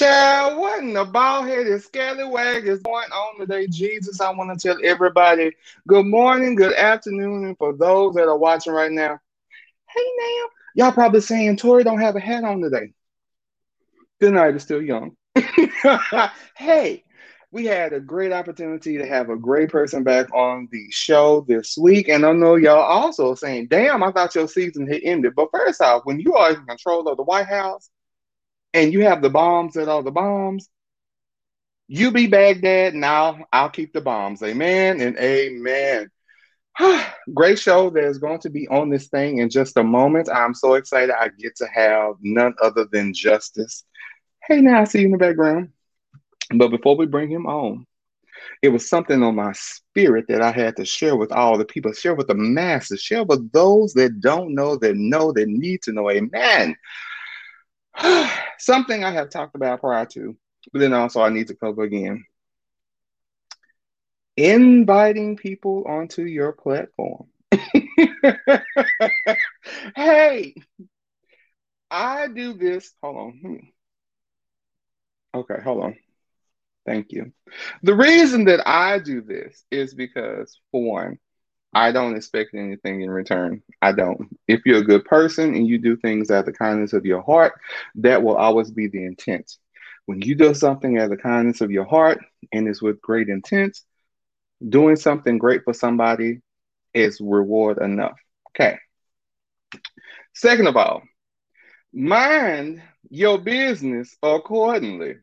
Child, what in the bald headed scallywag is going on today? Jesus, I want to tell everybody good morning, good afternoon, and for those that are watching right now, hey now, y'all probably saying Tori don't have a hat on today. Good night, is still young. hey, we had a great opportunity to have a great person back on the show this week. And I know y'all also saying, damn, I thought your season had ended. But first off, when you are in control of the White House and you have the bombs that are the bombs, you be Baghdad. Now I'll keep the bombs. Amen and amen. Great show that is going to be on this thing in just a moment. I'm so excited. I get to have none other than Justice. Hey, now I see you in the background. But before we bring him on, it was something on my spirit that I had to share with all the people, share with the masses, share with those that don't know, that know, that need to know. Amen. something I have talked about prior to, but then also I need to cover again. Inviting people onto your platform. hey, I do this. Hold on. Hmm. Okay, hold on. Thank you. The reason that I do this is because, for one, I don't expect anything in return. I don't. If you're a good person and you do things out of the kindness of your heart, that will always be the intent. When you do something out of the kindness of your heart and it's with great intent, doing something great for somebody is reward enough. Okay. Second of all, mind your business accordingly.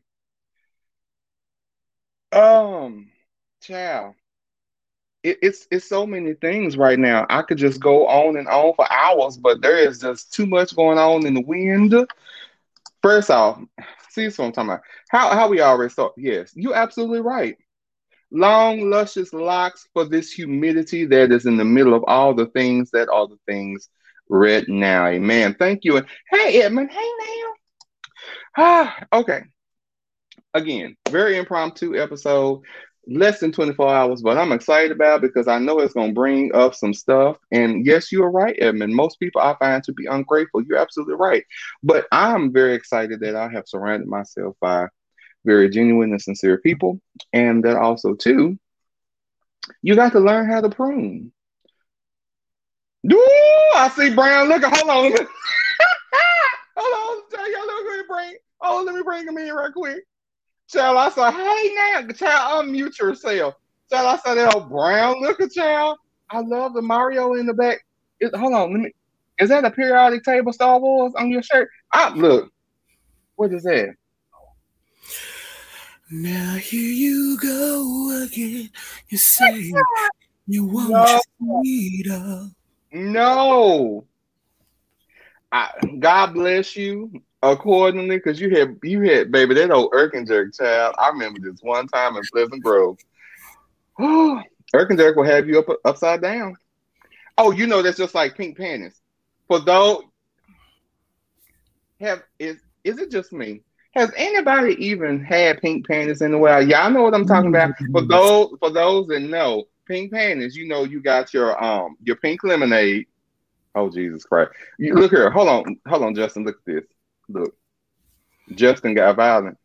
Um, child, it, it's it's so many things right now. I could just go on and on for hours, but there is just too much going on in the wind. First off, see what I'm talking about. How how we already start? Yes, you're absolutely right. Long, luscious locks for this humidity that is in the middle of all the things that are the things right now. Amen. Thank you. And hey, Edmund. Hey, now. Ah, okay again, very impromptu episode, less than 24 hours, but I'm excited about because I know it's going to bring up some stuff. And yes, you are right, Edmund. Most people I find to be ungrateful. You're absolutely right. But I'm very excited that I have surrounded myself by very genuine and sincere people. And that also, too, you got to learn how to prune. Ooh, I see Brown. Look, hold on. hold on. Tell y'all, let me bring. Oh, let me bring him in right quick. Child, I said, hey now, child, unmute yourself. Child, I said that old brown looking child. I love the Mario in the back. It, hold on, let me. Is that a periodic table Star Wars on your shirt? I look. What is that? Now here you go again. You say you want no. sweeter. No. I, God bless you accordingly because you had you had baby that old Erkenjerk child. I remember this one time in Pleasant Grove. Oh, Erkenjerk will have you up upside down. Oh, you know that's just like pink panties. For those have is is it just me? Has anybody even had pink panties in a while? Y'all know what I'm talking about. For those for those that know, pink panties, you know you got your um your pink lemonade. Oh Jesus Christ. You look here, hold on, hold on, Justin. Look at this. Look, Justin got violent.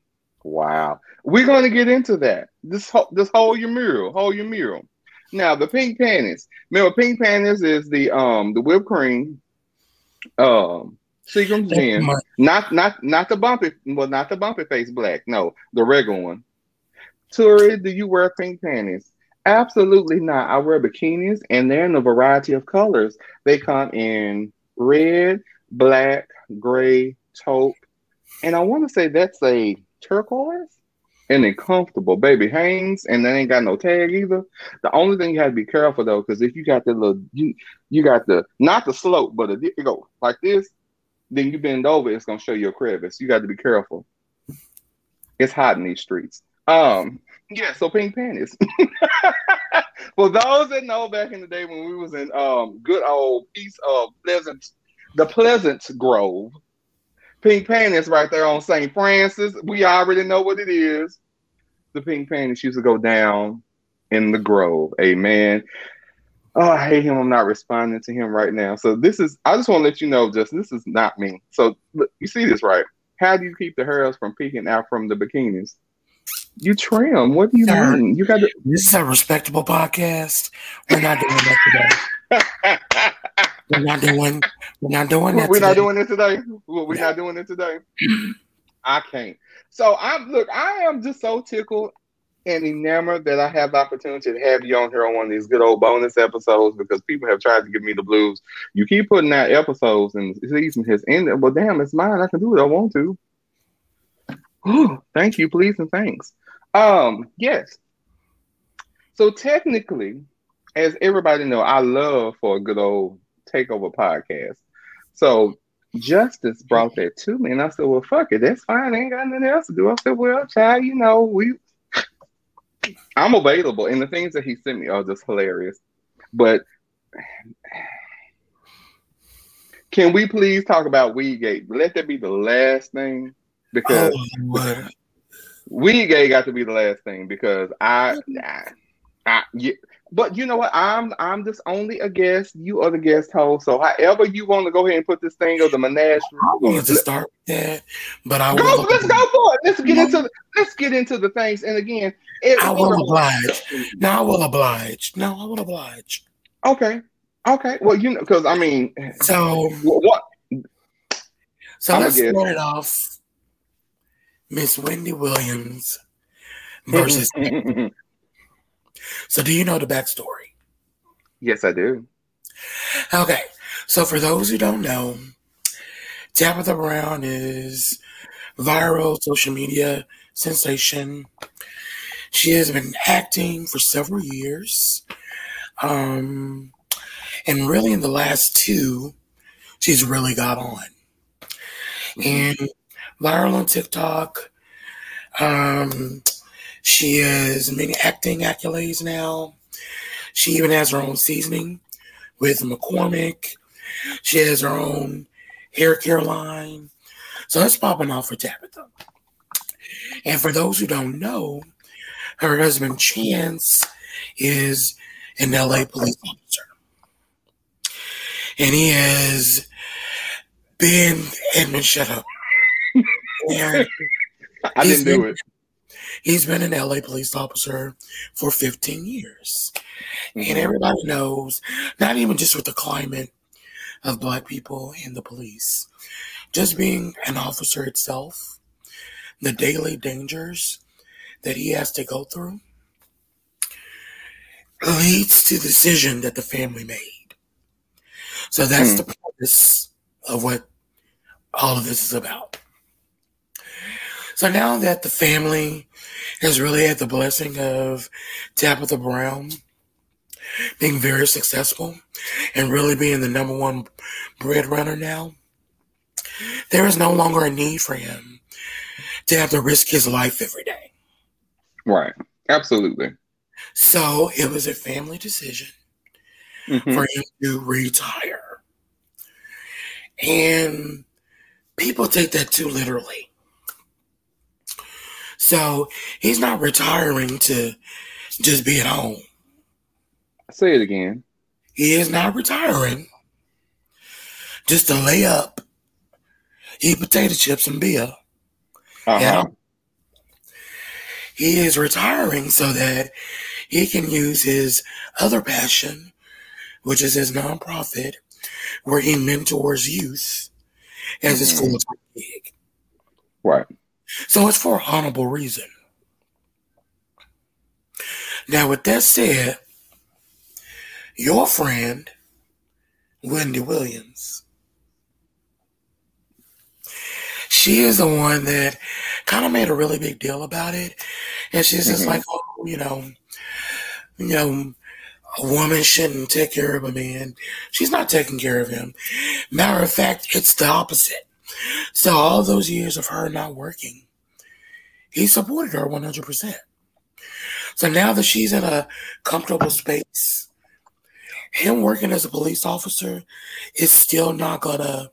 Wow. We're going to get into that. This this hold your mural, hold your mural. Now the pink panties. Remember, pink panties is the um the whipped cream, um Seagram's gin. Not not not the bumpy, well not the bumpy face black. No, the regular one. Tori, do you wear pink panties? Absolutely not. I wear bikinis, and they're in a variety of colors. They come in red, black, gray, taupe, and I want to say that's a turquoise and then comfortable, baby hangs, and they ain't got no tag either. The only thing you have to be careful though, because if you got the little you you got the not the slope, but a, you go like this, then you bend over, it's gonna show you a crevice. You got to be careful. It's hot in these streets. Um, yeah, so pink panties. For those that know, back in the day when we was in um good old piece of Pleasant, the Pleasant Grove, Pink Panties right there on St. Francis. We already know what it is. The Pink Panties used to go down in the Grove. Amen. Oh, I hate him. I'm not responding to him right now. So this is. I just want to let you know, Justin. This is not me. So look, you see this right? How do you keep the hairs from peeking out from the bikinis? You trim. What do you Sir, mean? You got to. This is a respectable podcast. We're not doing that today. We're not doing. We're not doing that. We're not doing it today. We're not doing it today. I can't. So I'm look. I am just so tickled and enamored that I have the opportunity to have you on here on one of these good old bonus episodes because people have tried to give me the blues. You keep putting out episodes and season has ended. Well, damn, it's mine. I can do what I want to. Thank you, please, and thanks. Um, yes. So technically, as everybody know, I love for a good old takeover podcast. So Justice brought that to me, and I said, "Well, fuck it, that's fine. I ain't got nothing else to do." I said, "Well, child, you know, we, I'm available." And the things that he sent me are just hilarious. But can we please talk about Weedgate? Let that be the last thing because Oh. Weedgate got to be the last thing because I, I, I yeah. But you know what? I'm I'm just only a guest. You are the guest host. So however you want to go ahead and put this thing of the menagerie. I wanted to start with that, but I Go, let's go for it. Let's get into the, let's get into the things. And again, it, I will um, oblige. No, I will oblige. No, I will oblige. Okay, okay. Well, you know, because I mean, So, what? so I'm let's start it off. Miss Wendy Williams versus. so, do you know the backstory? yes, I do. Okay, so for those who don't know, Tabitha Brown is viral social media sensation. She has been acting for several years. Um, and really in the last two, she's really got on. And viral on TikTok. Um, she has many acting accolades now. She even has her own seasoning with McCormick. She has her own hair care line. So that's popping off for Tabitha. And for those who don't know, her husband Chance is an LA police officer. And he has been Edmund, shut up. I didn't do it. He's been an LA police officer for 15 years. And everybody knows, not even just with the climate of black people in the police, just being an officer itself, the daily dangers that he has to go through leads to the decision that the family made. So that's Hmm. the purpose of what all of this is about. So now that the family has really had the blessing of Tabitha Brown being very successful and really being the number one breadwinner now, there is no longer a need for him to have to risk his life every day. Right. Absolutely. So it was a family decision Mhm. for him to retire. And people take that too literally. So he's not retiring to just be at home. Say it again. He is not retiring just to lay up, eat potato chips and beer. Uh-huh. Yeah. He is retiring so that he can use his other passion, which is his nonprofit, where he mentors youth as his Mhm. full time gig. Right. So it's for a honorable reason. Now, with that said, your friend, Wendy Williams, she is the one that kind of made a really big deal about it. And she's just Mhm. like, oh, you know, you know, a woman shouldn't take care of a man. She's not taking care of him. Matter of fact, it's the opposite. So all those years of her not working, he supported her 100%. So now that she's in a comfortable space, him working as a police officer is still not gonna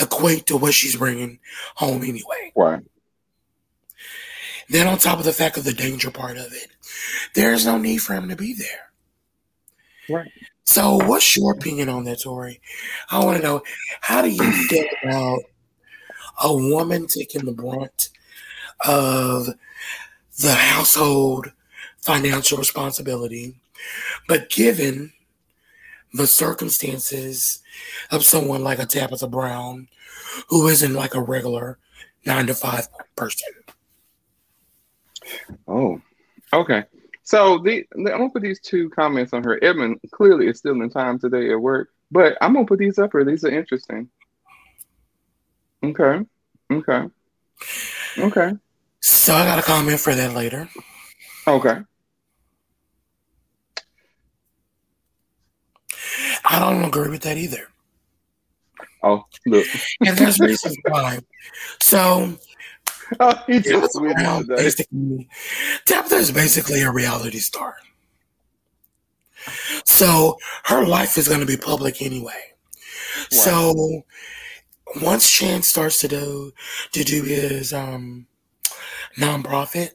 equate to what she's bringing home anyway. Right. Then on top of the fact of the danger part of it, there is no need for him to be there. Right. So what's your opinion on that, Tori? I want to know how do you feel about a woman taking the brunt of the household financial responsibility, but given the circumstances of someone like a Tabitha Brown, who isn't like a regular nine to five person. Oh, okay. So the, I'm gonna put these two comments on her. Edmund clearly is still in time today at work, but I'm gonna put these up here. These are interesting. Okay. Okay. Okay. So I got a comment for that later. Okay. I don't agree with that either. Oh, look. and there's reasons why. So, oh, he just Tabitha, basically, Tabitha is basically a reality star. So her life is going to be public anyway. Wow. So once Chance starts to do to do his um nonprofit,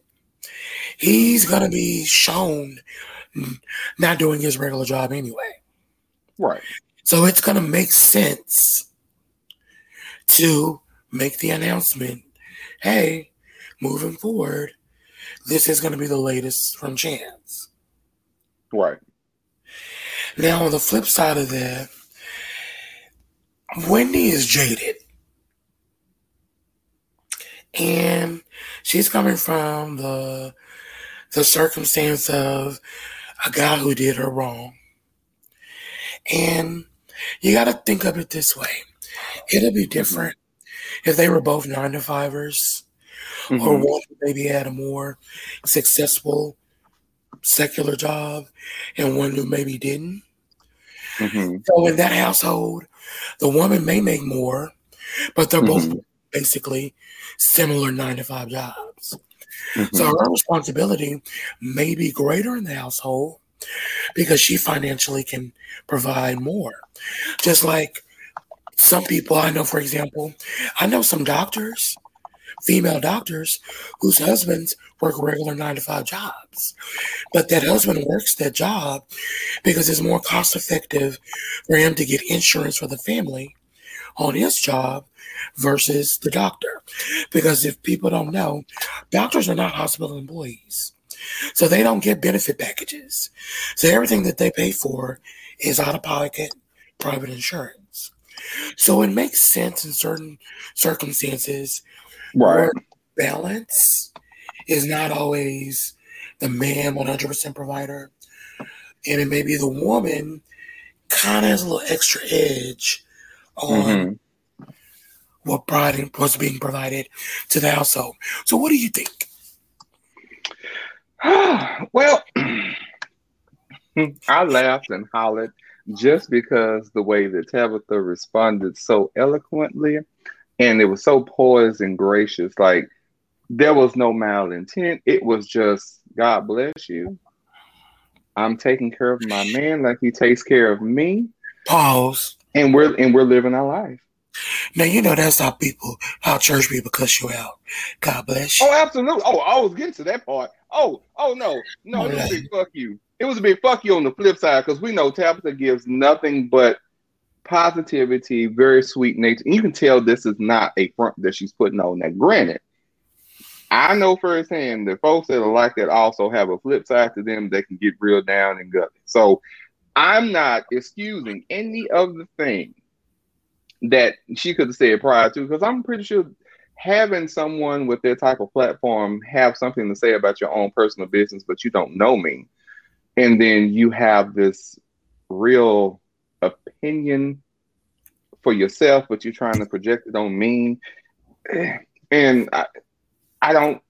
he's gonna be shown not doing his regular job anyway. Right. So it's gonna make sense to make the announcement. Hey, moving forward, this is gonna be the latest from Chance. Right. Now on the flip side of that, Wendy is jaded. And she's coming from the the circumstance of a guy who did her wrong. And you got to think of it this way it'll be different if they were both nine to fivers, mm-hmm. or one maybe had a more successful secular job and one who maybe didn't. Mm-hmm. So in that household, the woman may make more, but they're mm-hmm. both basically similar nine to five jobs. Mm-hmm. So her responsibility may be greater in the household because she financially can provide more. Just like some people I know, for example, I know some doctors, female doctors, whose husbands work regular nine to five jobs. But that husband works that job because it's more cost effective for him to get insurance for the family on his job versus the doctor. Because if people don't know, doctors are not hospital employees. So they don't get benefit packages. So everything that they pay for is out of pocket private insurance. So it makes sense in certain circumstances right. balance is not always the man 100% provider. And it may be the woman kind of has a little extra edge on mm-hmm. what providing, what's being provided to the household. So, what do you think? well, I laughed and hollered just because the way that Tabitha responded so eloquently and it was so poised and gracious. Like there was no malintent. It was just God bless you. I'm taking care of my man like he takes care of me. Pause. And we're and we're living our life. Now you know that's how people, how church people cuss you out. God bless you. Oh, absolutely. Oh, I was getting to that part. Oh, oh no, no, it was a big fuck you. It was a big fuck you on the flip side because we know Tabitha gives nothing but positivity, very sweet nature. You can tell this is not a front that she's putting on. Now, granted, I know firsthand that folks that are like that also have a flip side to them that can get real down and gutted. So I'm not excusing any of the things that she could have said prior to, because I'm pretty sure having someone with their type of platform have something to say about your own personal business, but you don't know me, and then you have this real opinion for yourself, but you're trying to project it on me. Eh, and I, I don't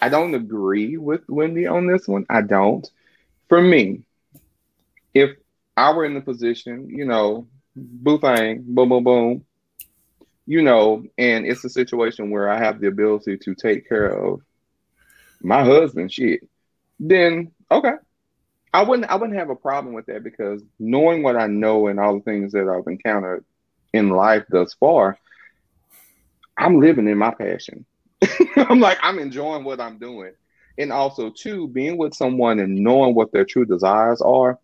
I don't agree with Wendy on this one. I don't. For me, if I were in the position, you know, boo boom, boom, boom, you know, and it's a situation where I have the ability to take care of my husband, shit, then okay. I wouldn't I wouldn't have a problem with that because knowing what I know and all the things that I've encountered in life thus far, I'm living in my passion. I'm like, I'm enjoying what I'm doing. And also, too, being with someone and knowing what their true desires are,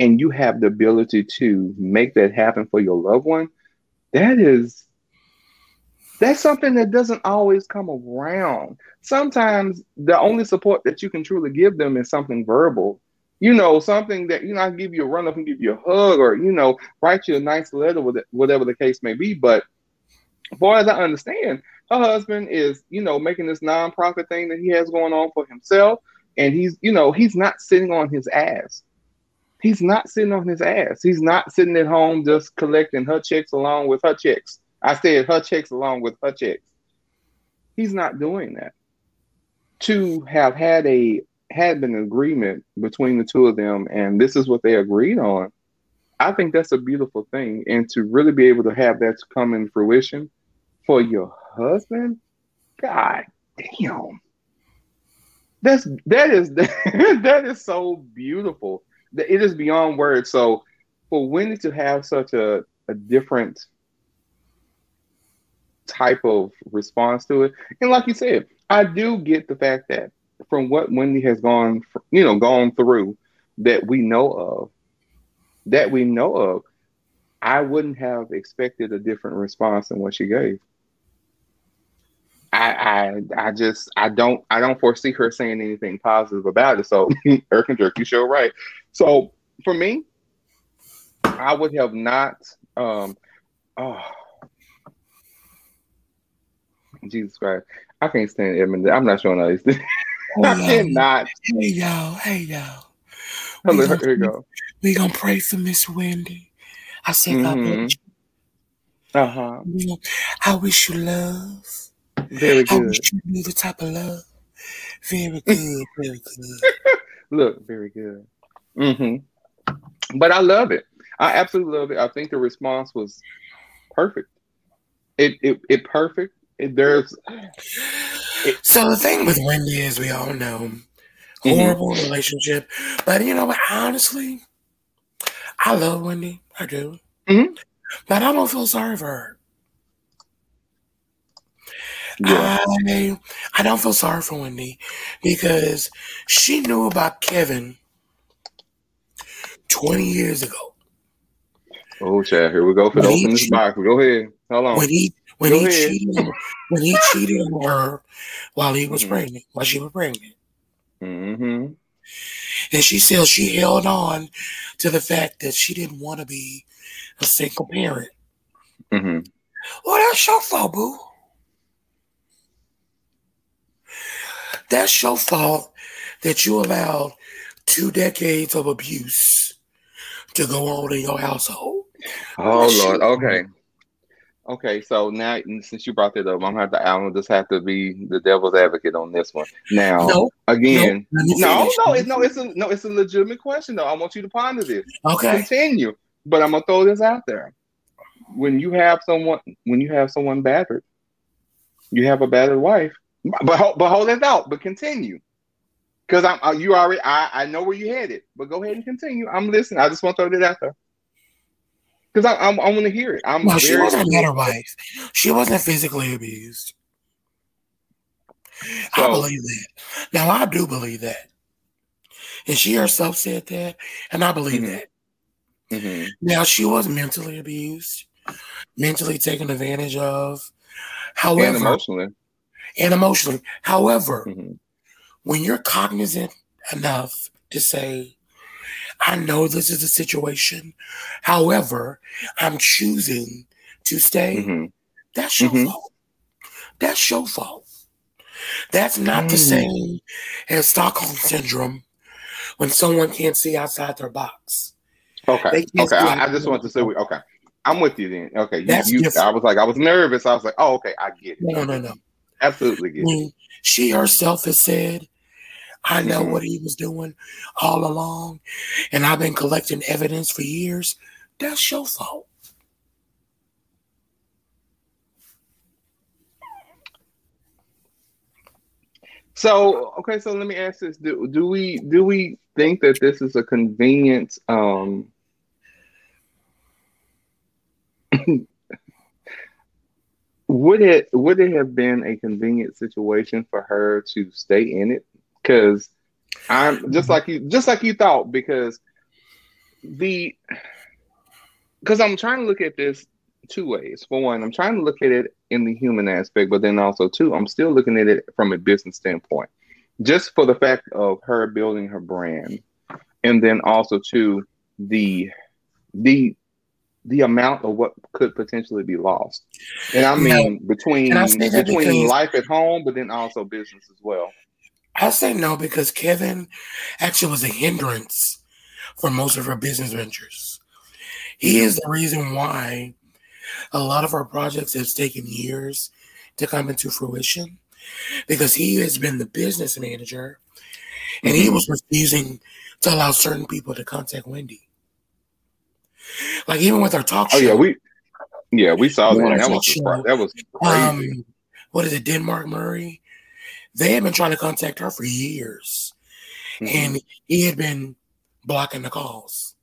and you have the ability to make that happen for your loved one, that is That's something that doesn't always come around. Sometimes the only support that you can truly give them is something verbal. You know, something that, you know, I give you a run up and give you a hug or, you know, write you a nice letter, whatever the case may be. But as far as I understand, her husband is, you know, making this nonprofit thing that he has going on for himself. And he's, you know, he's not sitting on his ass. He's not sitting on his ass. He's not sitting at home just collecting her checks along with her checks. I said her checks along with her checks. He's not doing that. To have had a had an agreement between the two of them, and this is what they agreed on. I think that's a beautiful thing, and to really be able to have that come in fruition for your husband, God damn, that's that is that is so beautiful. It is beyond words. So for Wendy to have such a, a different type of response to it, and like you said, I do get the fact that from what Wendy has gone, you know, gone through that we know of, that we know of, I wouldn't have expected a different response than what she gave. I, I I just I don't I don't foresee her saying anything positive about it. So Eric and Jerk, you sure right. So for me, I would have not um oh Jesus Christ. I can't stand Edmund. I'm not showing all these. I cannot. Hey y'all, hey y'all. We Here gonna, you go. we gonna pray for Miss Wendy. I said, God Mhm. Uh-huh. you. I wish you love. Very good. I wish you knew the type of love. Very good, very good. Look, very good. Mm-hmm. But I love it. I absolutely love it. I think the response was perfect. It it, it perfect. It, there's So the thing with Wendy is, we all know, Mhm. horrible relationship. But you know what? Honestly, I love Wendy. I do. Mhm. But I don't feel sorry for her. yeah. I I don't feel sorry for Wendy because she knew about Kevin 20 years ago. Oh, Chad, here we go for the When he open this box. Go ahead. Hold on. When he when Go he ahead. cheated on, when he cheated on her while he was Mhm. pregnant, while she was pregnant. hmm And she still she held on to the fact that she didn't want to be a single parent. hmm Well, that's your fault, boo. That's your fault that you allowed two decades of abuse to go on in your household. Oh Lord. Okay. Okay. So now, since you brought that up, I'm gonna have to. I'm gonna just have to be the devil's advocate on this one. Now, No, again, no, no, no, it's no, it's a no, it's a legitimate question though. I want you to ponder this. Okay. Continue, but I'm gonna throw this out there. When you have someone, when you have someone battered, you have a battered wife. But hold- but hold that out. But continue, because I'm uh, you already. I I know where you headed. But go ahead and continue. I'm listening. I just want to throw that out there. Because I, I'm, I want to hear it. I'm No, she wasn't a better wife. She wasn't physically abused. I believe that. Now I do believe that. And she herself said that, and I believe Mhm. that. Mhm. Now she was mentally abused, mentally taken advantage of. However, and emotionally. and emotionally. However, Mhm. when you're cognizant enough to say, I know this is a situation. However, I'm choosing to stay. Mhm. That's your Mhm. fault. That's your fault. That's not the Mm. same as Stockholm syndrome when someone can't see outside their box. Okay. Okay. I, I just want to say, we- okay. I'm with you then. Okay. You, That's you, different. I was like, I was nervous. I was like, oh, okay. I get it. No, no, no. Absolutely get it. She herself has said, I know Mhm. what he was doing all along, and I've been collecting evidence for years. That's your fault. So, okay. So let me ask this: Do, do we do we think that this is a convenient? Um, would it would it have been a convenient situation for her to stay in it? Because I'm just like you, just like you thought. Because the because I'm trying to look at this two ways. For one, I'm trying to look at it in the human aspect, but then also two, I'm still looking at it from a business standpoint. Just for the fact of her building her brand, and then also to the the the amount of what could potentially be lost. And I mean no. between between life at home, but then also business as well. I say no because Kevin actually was a hindrance for most of her business ventures. He is the reason why a lot of our projects have taken years to come into fruition because he has been the business manager and he was refusing to allow certain people to contact Wendy. Like even with our talk show. Oh yeah, we yeah we saw that. That was, show, that was crazy. Um, what is it, Denmark Murray? They had been trying to contact her for years, mm-hmm. and he had been blocking the calls.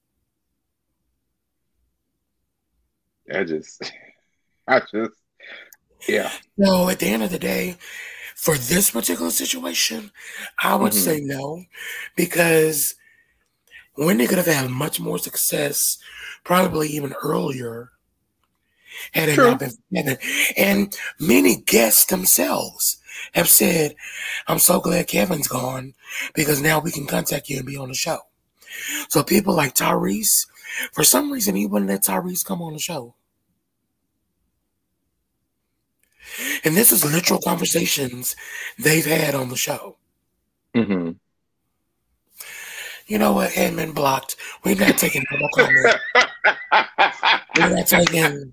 I just, I just, yeah. No, at the end of the day, for this particular situation, I would mm-hmm. say no, because Wendy could have had much more success, probably even earlier, had it True. not been And many guests themselves have said, I'm so glad Kevin's gone because now we can contact you and be on the show. So people like Tyrese, for some reason, he wouldn't let Tyrese come on the show. And this is literal conversations they've had on the show. Mm-hmm. You know what? Edmund blocked. We're not taking no more comments. We're not taking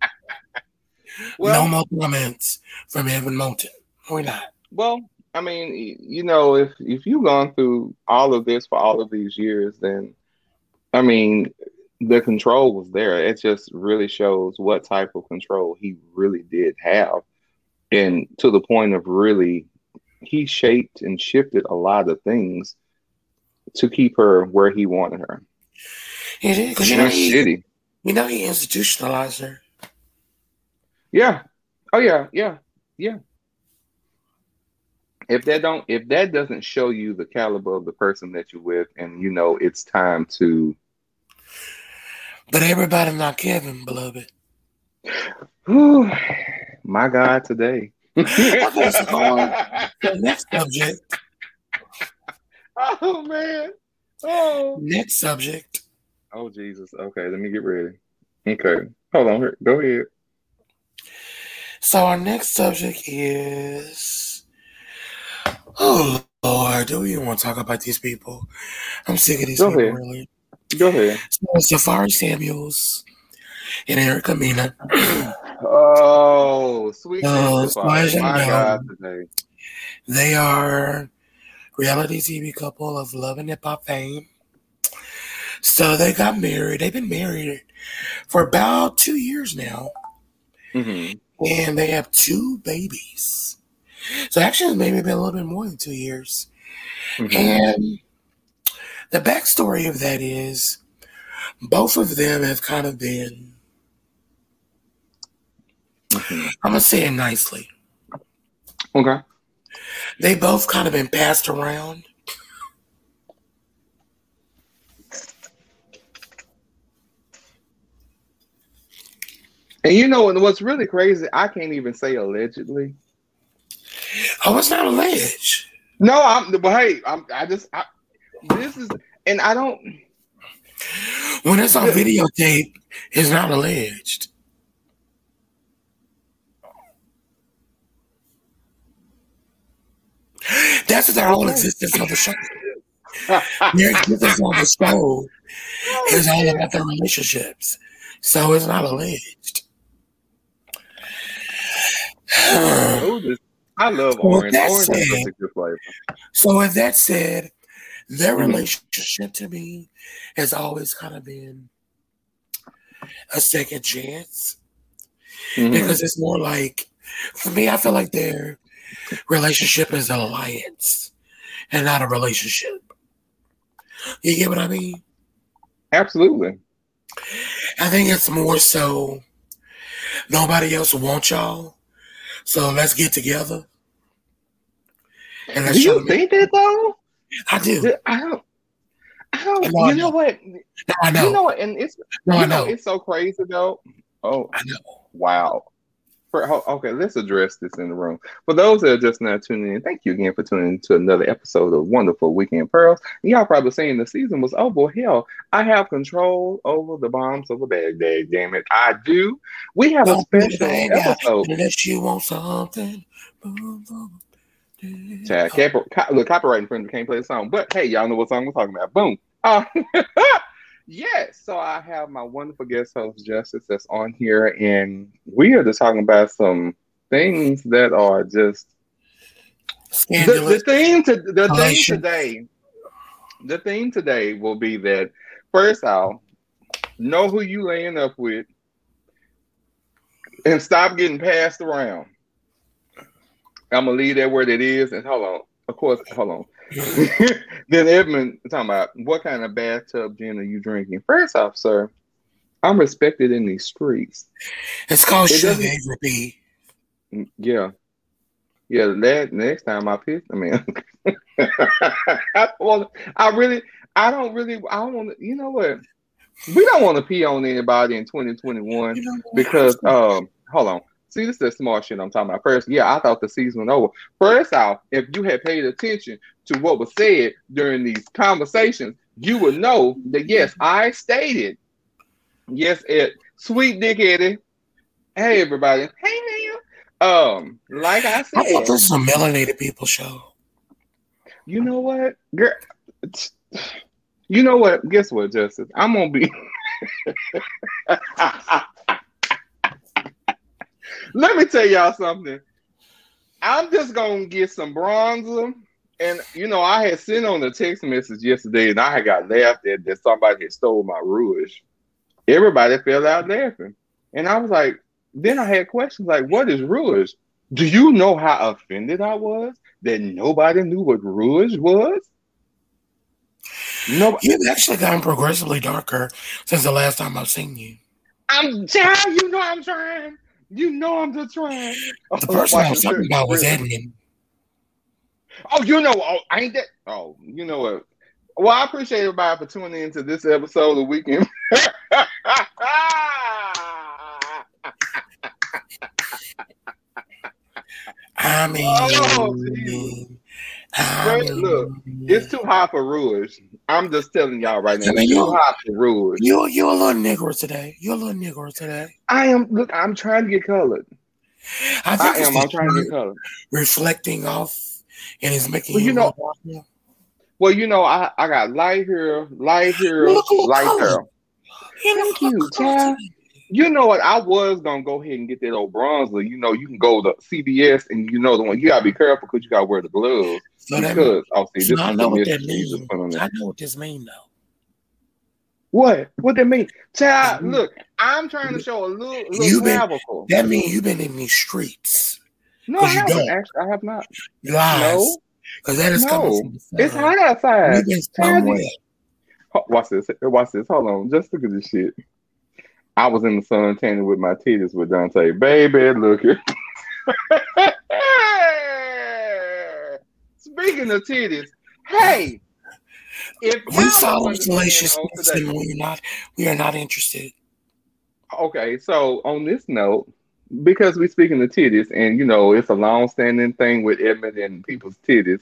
well, no more comments from Evan Moulton. We're not. Well, I mean, you know, if if you've gone through all of this for all of these years, then I mean, the control was there. It just really shows what type of control he really did have, and to the point of really, he shaped and shifted a lot of things to keep her where he wanted her. It is because you know he, shitty. You know he institutionalized her. Yeah. Oh yeah. Yeah. Yeah if that don't if that doesn't show you the caliber of the person that you're with and you know it's time to but everybody not kevin beloved. My god today. Okay, so the next subject. Oh man. Oh. Next subject. Oh jesus. Okay let me get ready. Okay. Hold on go ahead. So our next subject is Oh Lord, do we even want to talk about these people? I'm sick of these Go people. Ahead. Really. Go ahead. So Safaree Samuels and Erica Mena. oh, sweet. Oh, my God. They are reality TV couple of love and hip hop fame. So they got married. They've been married for about two years now. Mm-hmm. And they have two babies. So actually, it's maybe been a little bit more than two years. Mm-hmm. And the backstory of that is both of them have kind of been, mm-hmm. I'm going to say it nicely. Okay. They both kind of been passed around. And you know what's really crazy? I can't even say allegedly Oh, it's not alleged. No, I'm. But hey, I'm. I just. I, this is, and I don't. When it's on videotape, it's not alleged. That's the whole existence of the show. Their existence on the show is all about their relationships, so it's not alleged. I love so orange. Orange said, is a good flavor. So with that said, their mm-hmm. relationship to me has always kind of been a second chance. Mm-hmm. Because it's more like for me, I feel like their relationship is an alliance and not a relationship. You get what I mean? Absolutely. I think it's more so nobody else wants y'all. So let's get together and do you think that though? I do. I don't. I don't. No, you I know. know what? No, I know. You know what? And it's. No, I know. know. It's so crazy though. Oh, I know. wow. For, okay, let's address this in the room. For those that are just now tuning in, thank you again for tuning in to another episode of Wonderful Weekend Pearls. And y'all probably saying the season was over. Hell, I have control over the bombs of a Baghdad. Damn it, I do. We have a special episode. Unless you want something. Chad, copy, look, copyright infringement can't play the song. But hey, y'all know what song we're talking about. Boom. Uh, yes, so I have my wonderful guest host Justice that's on here, and we are just talking about some things that are just the, the theme to the thing today. The theme today will be that first off, know who you laying up with, and stop getting passed around. I'm gonna leave that where it is. And hold on, of course, hold on. then Edmund talking about what kind of bathtub gin are you drinking? First off, sir, I'm respected in these streets. It's called it. Mm, yeah. Yeah, that next time I piss, I mean, well, I really, I don't really, I don't want to, you know what? We don't want to pee on anybody in 2021 you know because, um, hold on. See, this is the smart shit I'm talking about. First, yeah, I thought the season was over. First off, if you had paid attention to what was said during these conversations, you would know that yes, I stated, yes, it sweet dick Eddie. Hey everybody. Hey Neil. Um, like I said, I thought this is a melanated people show. You know what? Girl, you know what? Guess what, Justice? I'm gonna be Let me tell y'all something. I'm just gonna get some bronzer. And you know, I had sent on a text message yesterday, and I had got laughed at that somebody had stole my rouge. Everybody fell out laughing, and I was like, then I had questions like, "What is rouge? Do you know how offended I was that nobody knew what rouge was?" No, you've actually gotten progressively darker since the last time I've seen you. I'm trying. You know, I'm trying. You know I'm just trying. The oh, first person I was talking about was Edmund. Oh, you know, oh, ain't that? Oh, you know what? Well, I appreciate everybody for tuning into this episode of Weekend. I mean, oh, Ah, look, it's too hot for Rouge. I'm just telling y'all right now. It's too hot for Rouge. You you're a little Negro today. You're a little Negro today. I am. Look, I'm trying to get colored. I, I am. I'm trying to get colored. Reflecting off, and it's making well, you know. Well, you know, I, I got light hair, light hair, light hair. Thank you, child. You know what? I was gonna go ahead and get that old bronzer. You know, you can go to CVS and you know the one. You gotta be careful because you gotta wear the gloves. So because that, oh, see, this I know what that means. I know what this means though. What? What that mean? Child, mm-hmm. look, I'm trying to show a little, little you been, That means you've been in these streets. No, I haven't. Actually, I have not. Lies. No, because that is no. coming from the It's hot outside. You've been somewhere. Watch this. Watch this. Hold on. Just look at this shit. I was in the sun tanning with my titties with Dante. Baby, look at. Speaking of titties, hey, if we follow salacious today, we are not we are not interested. Okay, so on this note, because we're speaking of titties, and you know it's a long-standing thing with Edmund and people's titties.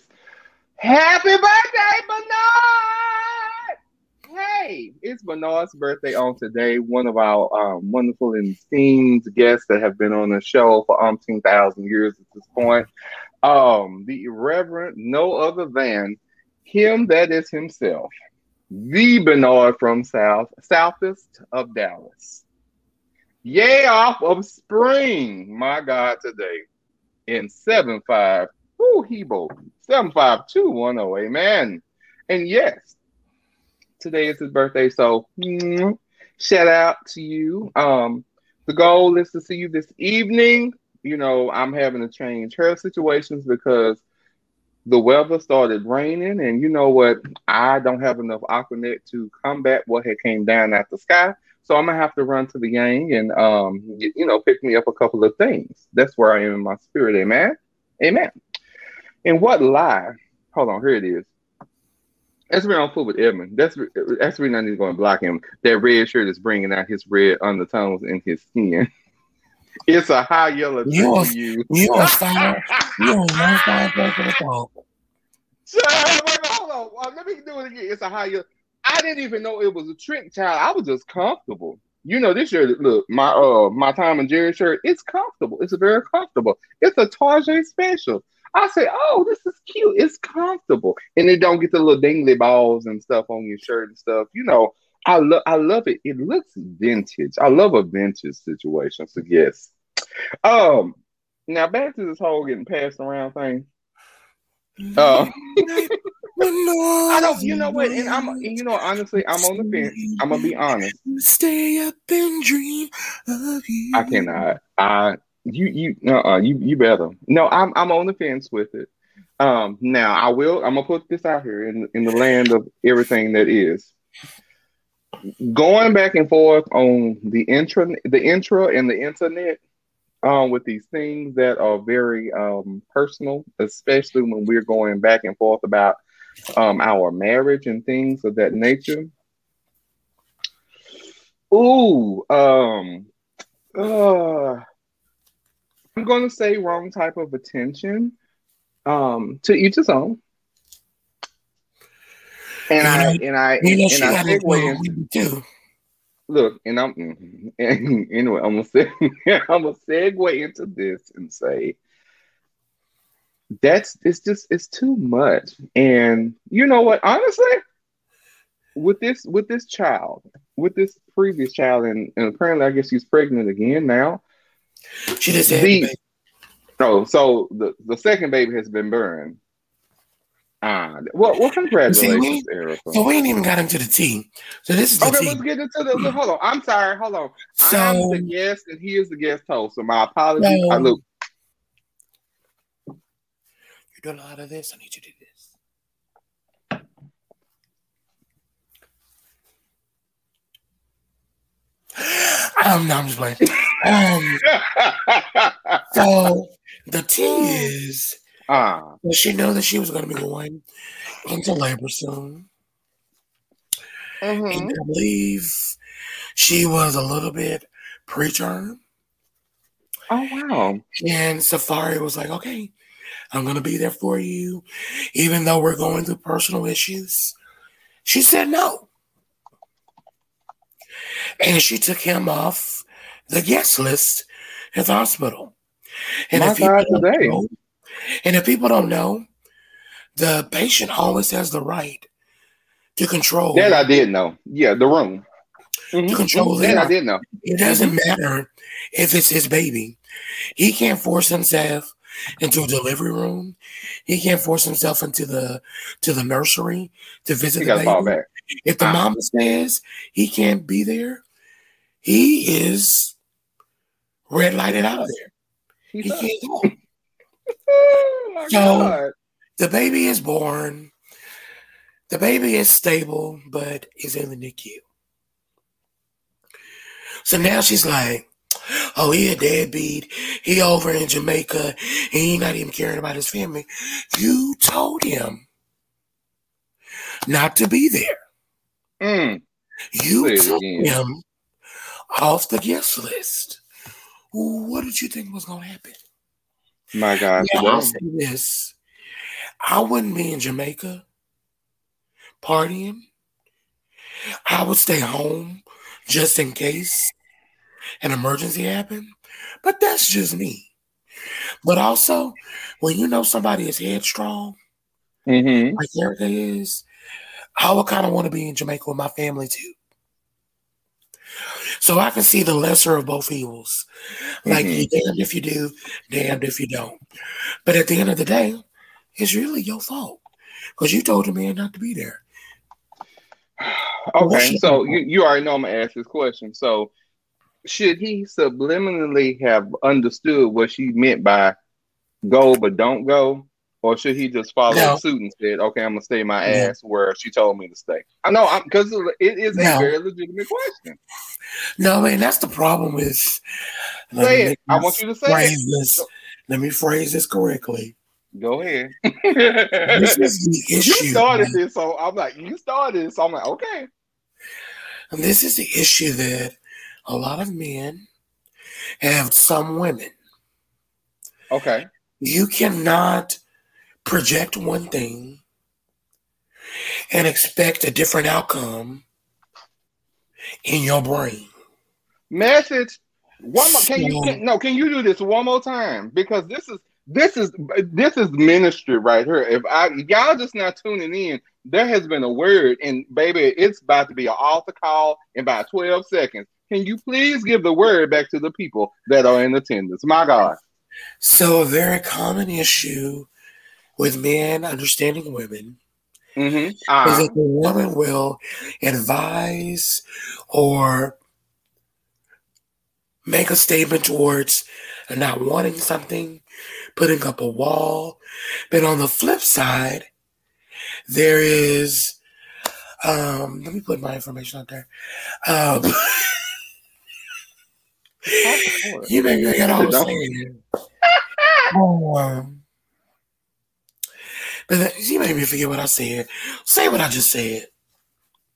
Happy birthday, Bernard! Hey, it's Bernard's birthday on today. One of our um, wonderful and esteemed guests that have been on the show for umpteen thousand years at this point. Um, the Reverend, no other than him that is himself, the Bernard from South, southest of Dallas. Yay off of spring, my God, today in 7-5. Ooh, Hebo. 75210. Amen. And yes, today is his birthday. So mm, shout out to you. Um, the goal is to see you this evening. You know, I'm having to change her situations because the weather started raining, and you know what? I don't have enough Aquanet to combat what had came down at the sky. So I'm gonna have to run to the Yang and um, you know, pick me up a couple of things. That's where I am in my spirit. Amen. Amen. And what lie? Hold on, here it is. That's been on foot with Edmund. That's that's reason I need to go and block him. That red shirt is bringing out his red undertones in his skin. It's a high yellow You are- you. You on fire? You on one fire back for the phone. So, wait, hold on. Uh, let me do it again. It's a high yellow. I didn't even know it was a trick, child. I was just comfortable. You know, this shirt, look, my uh my Tom and Jerry shirt, it's comfortable. It's very comfortable. It's a Target special. I say, oh, this is cute. It's comfortable. And it don't get the little dingly balls and stuff on your shirt and stuff. You know, I love I love it. It looks vintage. I love a vintage situation. So yes. Um now back to this whole getting passed around thing. Uh, I don't. You know what? And I'm. You know, honestly, I'm on the fence. I'm gonna be honest. Stay up and dream of you. I cannot. I. You. You. Uh. You. You better. No. I'm. I'm on the fence with it. Um. Now I will. I'm gonna put this out here in in the land of everything that is. Going back and forth on the intra, the intra, and the internet. Um, with these things that are very um, personal, especially when we're going back and forth about um, our marriage and things of that nature. Ooh, um, uh, I'm gonna say wrong type of attention. Um, to each his own. And I and I and I got a segue into look, and I'm and anyway, I'm gonna say, I'm gonna segue into this and say that's it's just it's too much. And you know what? Honestly, with this with this child, with this previous child, and, and apparently I guess she's pregnant again now. She just had The- the baby. No, so the the second baby has been burned. Ah, well, well, congratulations, Erica. So we ain't even got into the tea. So this is the Okay, tea. let's get into the. Hold on, I'm sorry. Hold on. So I'm the guest, and he is the guest host. So my apologies. I look. you're doing a lot of this. I need you to do this. Um, no, I'm just playing. Um, so the tea is ah, Well, she knew that she was going to be going into labor soon. mhm. And I believe she was a little bit preterm. oh wow. And Safaree was like, okay, I'm going to be there for you, even though we're going through personal issues. She said no. And she took him off the guest list at the hospital. And My if people God, don't today. know- and if people don't know, the patient always has the right to control. That I did know. Yeah, the room. Mhm. To control That I did know. It doesn't matter if it's his baby. He can't force himself into a delivery room. He can't force himself into the to the nursery to visit He the got to fall baby. back. If the Ah. mama says he can't be there, he is red lighted out of there. He He can't go. Oh So- God. The baby is born. The baby is stable, but is in the NICU. So now she's like, oh, he a deadbeat. He over in Jamaica. He not even caring about his family. You told him not to be there. Mm. You took him off the guest list. What did you think was going to happen? My God. Now, I'll say this. I wouldn't be in Jamaica partying. I would stay home just in case an emergency happened. But that's just me. But also, when you know somebody is headstrong, Mhm. like Erica is, I would kind of want to be in Jamaica with my family too. So I can see the lesser of both evils. Like Mhm. you damned if you do, damned if you don't. But at the end of the day, it's really your fault. Because you told the man not to be there. Okay, so you, you already know I'm gonna ask this question. So, should he subliminally have understood what she meant by "go but don't go," or should he just follow No. suit and said, "Okay, I'm gonna stay my ass where she told me to stay"? I know, because it is a No. very legitimate question. No, man, that's the problem Is let Say me it. I want you to say phrase it. this. Let me phrase this correctly. Go ahead. this is the issue. You started this, so I'm like, you started, so I'm like, okay. And this is the issue that a lot of men have some women. Okay. You cannot project one thing and expect a different outcome in your brain. Message. One more. Can you can, no? Can you do this one more time? Because this is this is this is ministry right here. If I y'all just not tuning in, there has been a word, and baby, it's about to be an altar call in about twelve seconds. Can you please give the word back to the people that are in attendance? My God. So a very common issue with men understanding women mm-hmm. uh, is that the woman will advise or make a statement towards not wanting something, putting up a wall. But on the flip side, there is um let me put my information out there. Um you may get all saying. um, but you made me forget what I said. Say what I just said.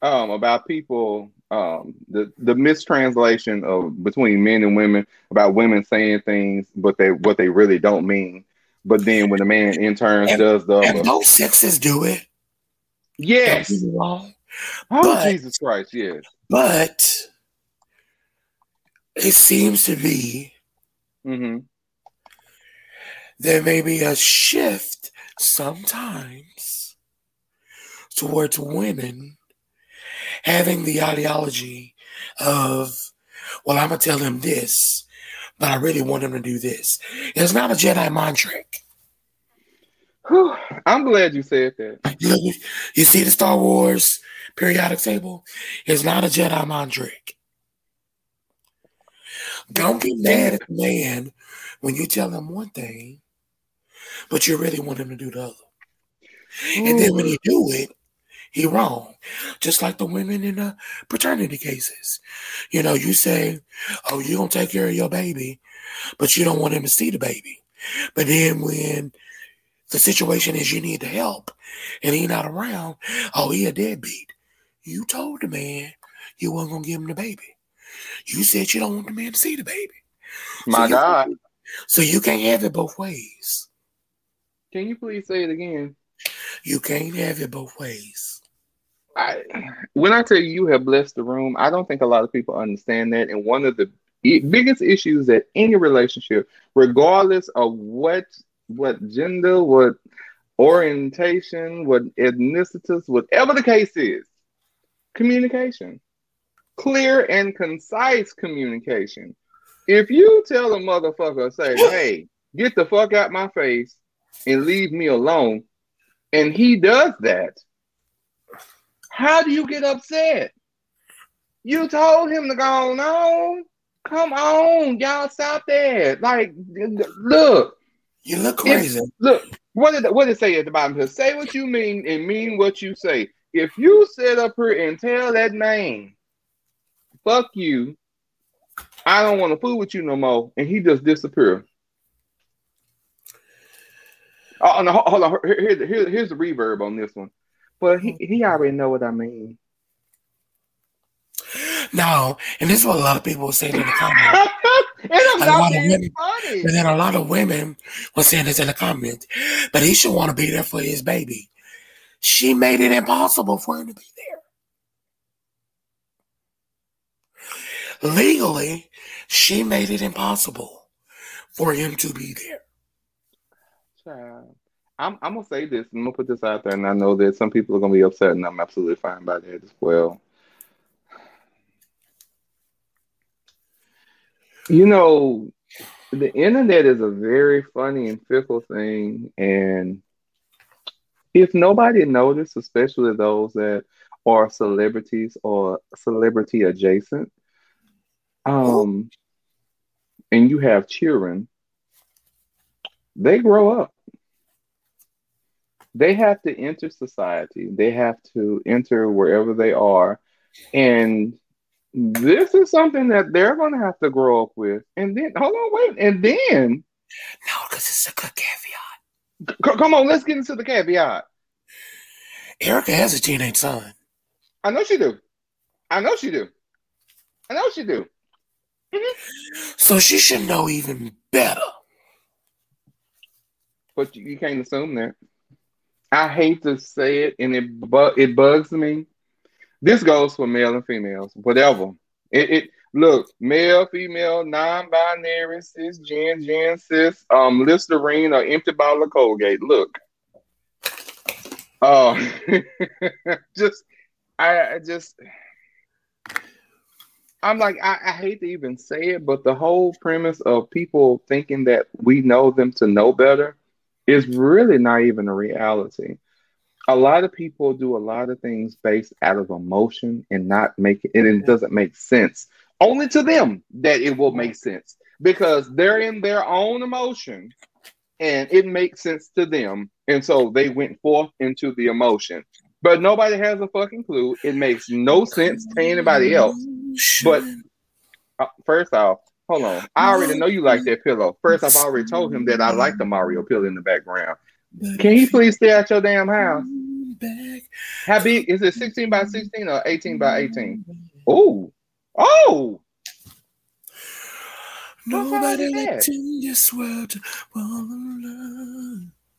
Um, about people, um, the the mistranslation of between men and women about women saying things, but they what they really don't mean. But then when the man in turn does the and both sexes do it. Yes. Oh but, Jesus Christ! Yes. But it seems to be mm-hmm. there may be a shift sometimes towards women having the ideology of, well, I'm gonna tell him this, but I really want him to do this. It's not a Jedi mind trick. I'm glad you said that. You, you see the Star Wars periodic table? It's not a Jedi mind trick. Don't get mad at the man when you tell him one thing, but you really want him to do the other. Ooh. And then when you do it, he wrong. Just like the women in the paternity cases. You know, you say, oh, you're to take care of your baby, but you don't want him to see the baby. But then when the situation is you need the help and he not around, oh, he a deadbeat. You told the man you wasn't going to give him the baby. You said you don't want the man to see the baby. My so God. You, so you can't have it both ways. Can you please say it again? You can't have it both ways. I, when I tell you you have blessed the room, I don't think a lot of people understand that. And one of the biggest issues that any relationship, regardless of what what gender, what orientation, what ethnicity, whatever the case is, communication clear and concise communication. If you tell a motherfucker, say, hey, get the fuck out my face and leave me alone, and he does that, how do you get upset? You told him to go on. Come on, y'all stop that. Like, look. You look crazy. If, look, what did what did it say at the bottom here? Say what you mean and mean what you say. If you sit up here and tell that man fuck you. I don't want to fool with you no more. And he just disappeared. Oh, no, hold on. Here, here, here's the reverb on this one. But he, he mm-hmm. already know what I mean. No, and this is what a lot of people were saying in the comments. a lot of women, funny. And then a lot of women were saying this in the comments. But he should want to be there for his baby. She made it impossible for him to be there. legally, she made it impossible for him to be there. Child. I'm, I'm gonna say this. I'm gonna put this out there, and I know that some people are gonna be upset, and I'm absolutely fine by that as well. You know, the internet is a very funny and fickle thing, and if nobody noticed, especially those that are celebrities or celebrity adjacent, um, and you have children, they grow up. They have to enter society. They have to enter wherever they are. And this is something that they're going to have to grow up with. And then, hold on, wait. And then. No, because it's a good caveat. C- come on, let's get into the caveat. Erica has a teenage son. I know she do. I know she do. I know she do. So she should know even better. But you, you can't assume that. I hate to say it, and it bu- it bugs me. This goes for male and females, whatever. It, it look male, female, non-binary, cis, gen, gen, cis, um, Listerine or empty bottle of Colgate. Look, oh, just I, I just. I'm like, I, I hate to even say it, but the whole premise of people thinking that we know them to know better is really not even a reality. A lot of people do a lot of things based out of emotion and not make it, and it doesn't make sense. Only to them that it will make sense because they're in their own emotion and it makes sense to them. And so they went forth into the emotion. But nobody has a fucking clue. It makes no sense to anybody else. But uh, first off, hold on. I already know you like that pillow. First, I've already told him that I like the Mario pillow in the background. Can you please stay at your damn house? How big is it? 16 by 16 or 18 by 18? Oh, oh. Nobody left in this world.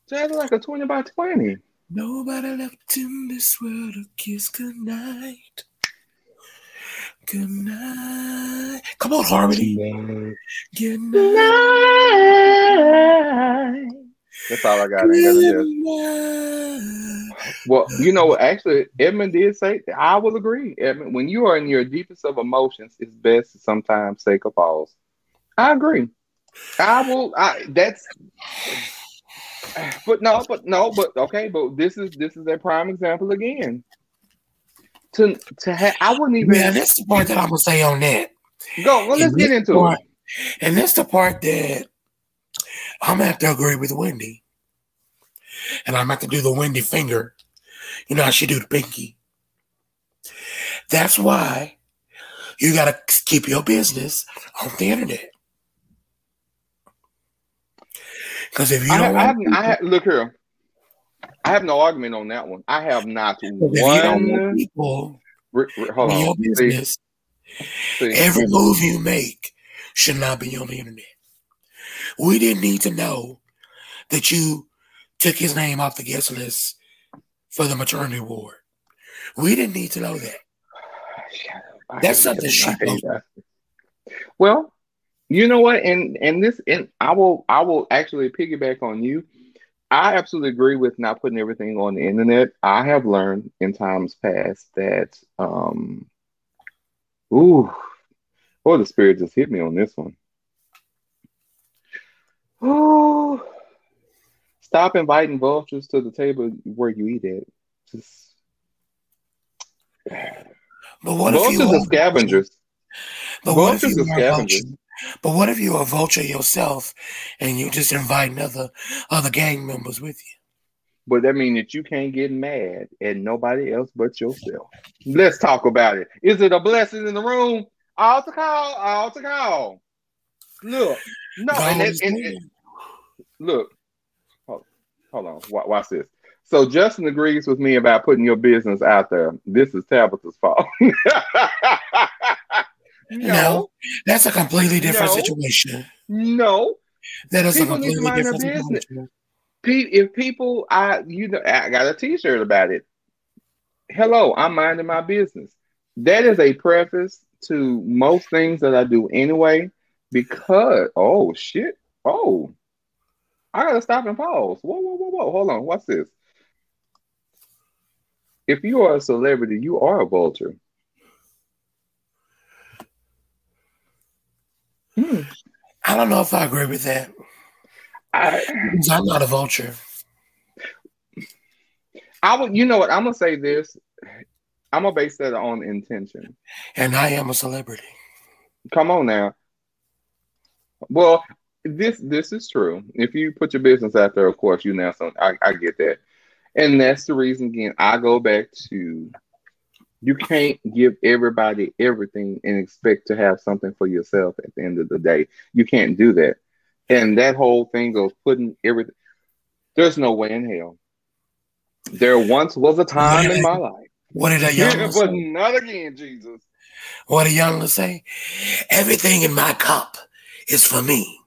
That's like a 20 by 20. Nobody left in this world to kiss goodnight. Good night. Come on, Harmony. Good night. That's all I got. I ain't got Good Well, you know, actually, Edmund did say, I will agree. Edmund, when you are in your deepest of emotions, it's best to sometimes take a pause. I agree. I will. I that's. But no, but no, but okay, but this is this is a prime example again. To to have, I wouldn't even Yeah, that's the part that I'm gonna say on that. go. Well, let's get into part- it. And that's the part that I'm gonna have to agree with Wendy. And I'm gonna have to do the Wendy finger. You know how she do the pinky. That's why you gotta keep your business on the internet. Because if you I, don't have, I, have, I have, look here. I have no argument on that one. I have not people, if you don't want one. people re- re- hold your on. See, business, see. every move you make should not be on the internet. We didn't need to know that you took his name off the guest list for the maternity ward. We didn't need to know that. I That's something she I hate posted. that. Well, you know what, and and this, and I will, I will actually piggyback on you. I absolutely agree with not putting everything on the internet. I have learned in times past that, um, ooh, boy, the spirit just hit me on this one. Ooh, stop inviting vultures to the table where you eat at. Just But what if vultures you are scavengers. But what if vultures you are scavengers. But what if you're a vulture yourself and you just invite other other gang members with you? But that means that you can't get mad at nobody else but yourself. Let's talk about it. Is it a blessing in the room? All to call, all to call. Look, no, and, and- and- look, hold, hold on, Wa- watch this. So Justin agrees with me about putting your business out there. This is Tabitha's fault. No, that's a completely different No. situation. no. That is a People to completely different business. situation. Pe- if people, I you know, I got a T-shirt about it. Hello, I'm minding my business. That is a preface to most things that I do anyway. Because oh shit, oh, I gotta stop and pause. Whoa, whoa, whoa, whoa. Hold on, what's this? If you are a celebrity, you are a vulture. Hmm. I don't know if I agree with that. I, I'm not a vulture. I would, you know what? I'm gonna say this. I'm gonna base that on intention. And I am a celebrity. Come on now. Well, this this is true. If you put your business out there, of course, you now some. I, I get that, and that's the reason. Again, I go back to you can't give everybody everything and expect to have something for yourself at the end of the day. You can't do that, and that whole thing of putting everything. There's no way in hell. There once was a time in my life. What did a young but not again, Jesus. What did young say? Everything in my cup is for me.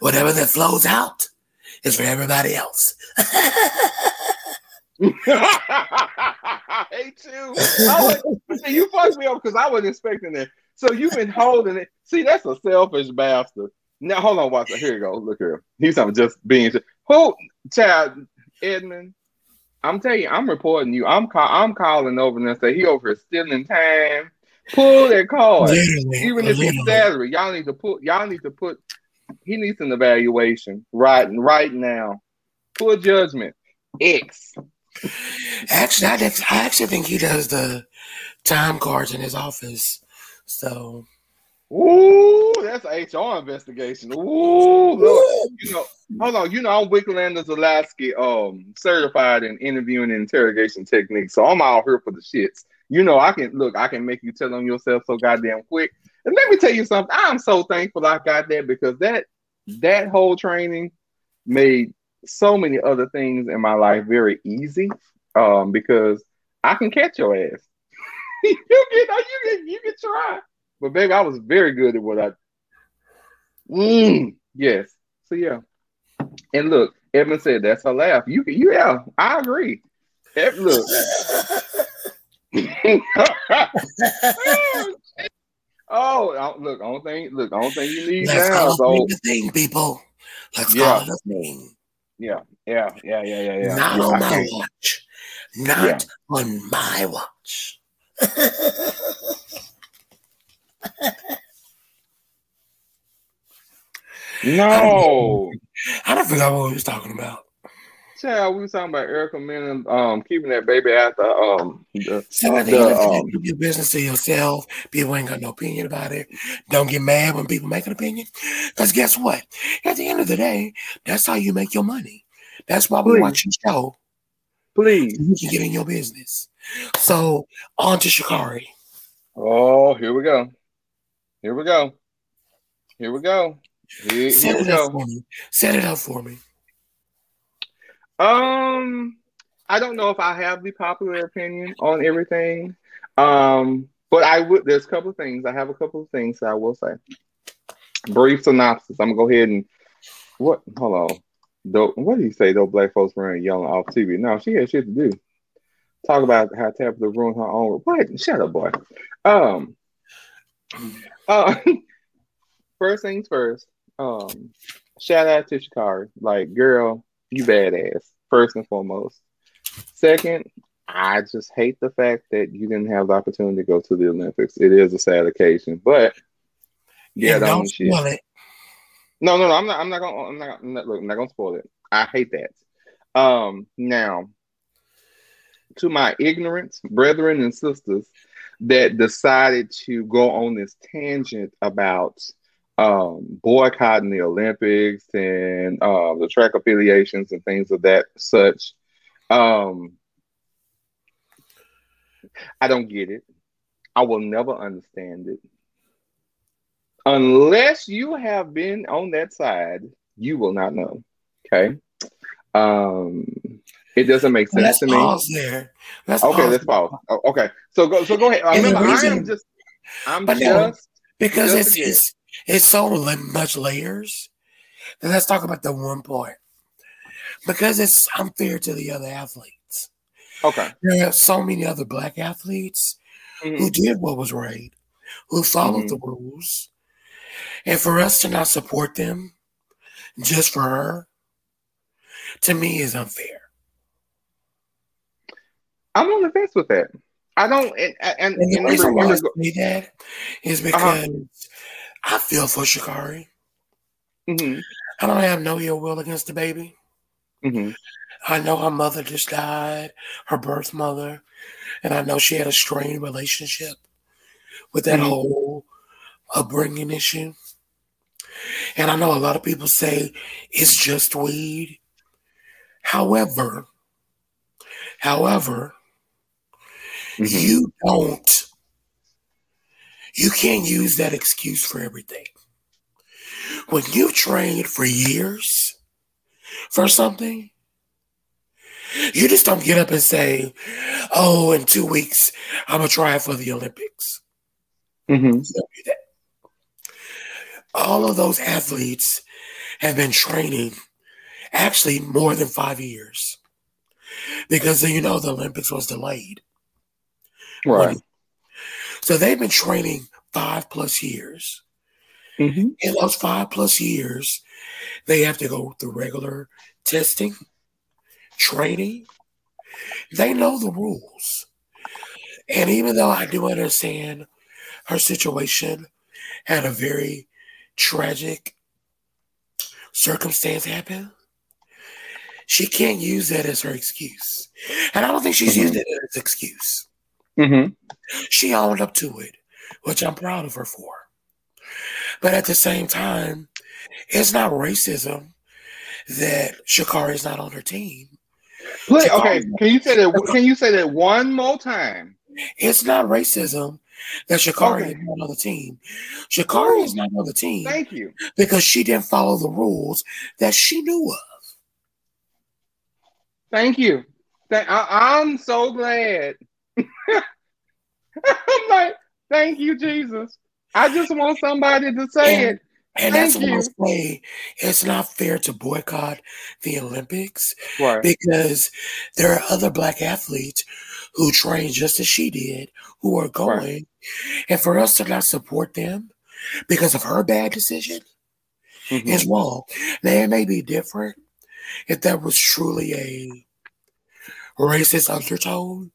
Whatever that flows out is for everybody else. I hate you. I was, see, you fucked me up because I wasn't expecting that. So you've been holding it. See, that's a selfish bastard. Now hold on, Watson. Here you go. Look here. He's something just being who child Edmund. I'm telling you, I'm reporting you. I'm call, I'm calling over and say he over here stealing time. Pull that card. Literally, Even if it's salary, y'all need to put y'all need to put he needs an evaluation right right now. Full judgment. X. Actually, I, I actually think he does the time cards in his office. So Ooh, that's an HR investigation. Ooh, look, you know, hold on. You know, I'm Wicklander-Zulawski, um, certified in interviewing and interrogation techniques. So I'm out here for the shits. You know, I can look, I can make you tell on yourself so goddamn quick. And let me tell you something. I'm so thankful I got that because that that whole training made so many other things in my life very easy. Um, because I can catch your ass. you can, you can, you can try. But baby, I was very good at what I. Mm, yes. So yeah. And look, Edmund said that's a laugh. You can, yeah, I agree. Ed, look. oh, look, I don't think, look, I don't think you need Let's now. Call so, thing, people. Let's yeah. call it a thing. Yeah, yeah, yeah, yeah, yeah, yeah. Not on my watch. Not yeah. on my watch. no. I don't forgot what we was talking about. Child, we was talking about Erica Mena um keeping that baby out the um the, so at the, the end of the um, keep your business to yourself. People ain't got no opinion about it. Don't get mad when people make an opinion. Because guess what? At the end of the day, that's how you make your money. That's why we Please. watch your show. Please. you can get in your business. So on to Sha'Carri. Oh, here we go. Here we go. Here we go. Here, Set here it up for me. Set it up for me. Um, I don't know if I have the popular opinion on everything. Um, but I would. There's a couple of things. I have a couple of things I will say. Brief synopsis. I'm gonna go ahead and what? Hold on. Though, what do you say? Though black folks running yelling off TV. No, she had shit to do. Talk about how Tabitha ruined her own. What? Shut up, boy. Um. Uh, first things first. Um, shout out to Sha'Carri. Like, girl, you badass. First and foremost. Second, I just hate the fact that you didn't have the opportunity to go to the Olympics. It is a sad occasion, but yeah, don't spoil it. No, no, no. I'm not. I'm not gonna. I'm not. I'm not, look, I'm not gonna spoil it. I hate that. Um, now, to my ignorant brethren and sisters that decided to go on this tangent about um, boycotting the Olympics and uh, the track affiliations and things of that such. Um, I don't get it. I will never understand it. Unless you have been on that side, you will not know. Okay. Um, it doesn't make sense let's to me. Pause there. Let's okay, pause let's pause. Oh, okay, so go. So go ahead. Remember, reason, I am just. I'm just because just it's, it's it's so much layers. Let's talk about the one point because it's unfair to the other athletes. Okay, there are so many other black athletes mm-hmm. who did what was right, who followed mm-hmm. the rules, and for us to not support them just for her, to me, is unfair. I'm on the fence with that. I don't, and, and, and the reason why I say that is uh-huh. because uh-huh. I feel for Sha'Carri. Mm-hmm. I don't have no ill will against the baby. Mm-hmm. I know her mother just died, her birth mother, and I know she had a strained relationship with that mm-hmm. whole upbringing issue. And I know a lot of people say it's just weed. However, however, mm-hmm. you don't you can't use that excuse for everything. When you've trained for years for something, You just don't get up and say, "Oh, in two weeks, I'm gonna try for the Olympics." Mm-hmm. All of those athletes have been training actually more than five years because you know the Olympics was delayed. Right. So they've been training five plus years. Mm-hmm. In those five plus years, they have to go through regular testing, training. They know the rules. And even though I do understand her situation had a very tragic circumstance happen, she can't use that as her excuse. And I don't think she's mm-hmm. used it as an excuse. Mm-hmm. She owned up to it, which I'm proud of her for. But at the same time, it's not racism that Sha'Carri is not on her team. Wait, okay, can you say that? Can you say that one more time? It's not racism that Sha'Carri okay. is not on the team. Sha'Carri is not on the team. Thank you. Because she didn't follow the rules that she knew of. Thank you. I, am so glad. I'm like, thank you, Jesus. I just want somebody to say and, it. And Thank that's you. what I say. It's not fair to boycott the Olympics right. because there are other black athletes who train just as she did who are going. Right. And for us to not support them because of her bad decision mm-hmm. is wrong. Now, it may be different if that was truly a racist undertone.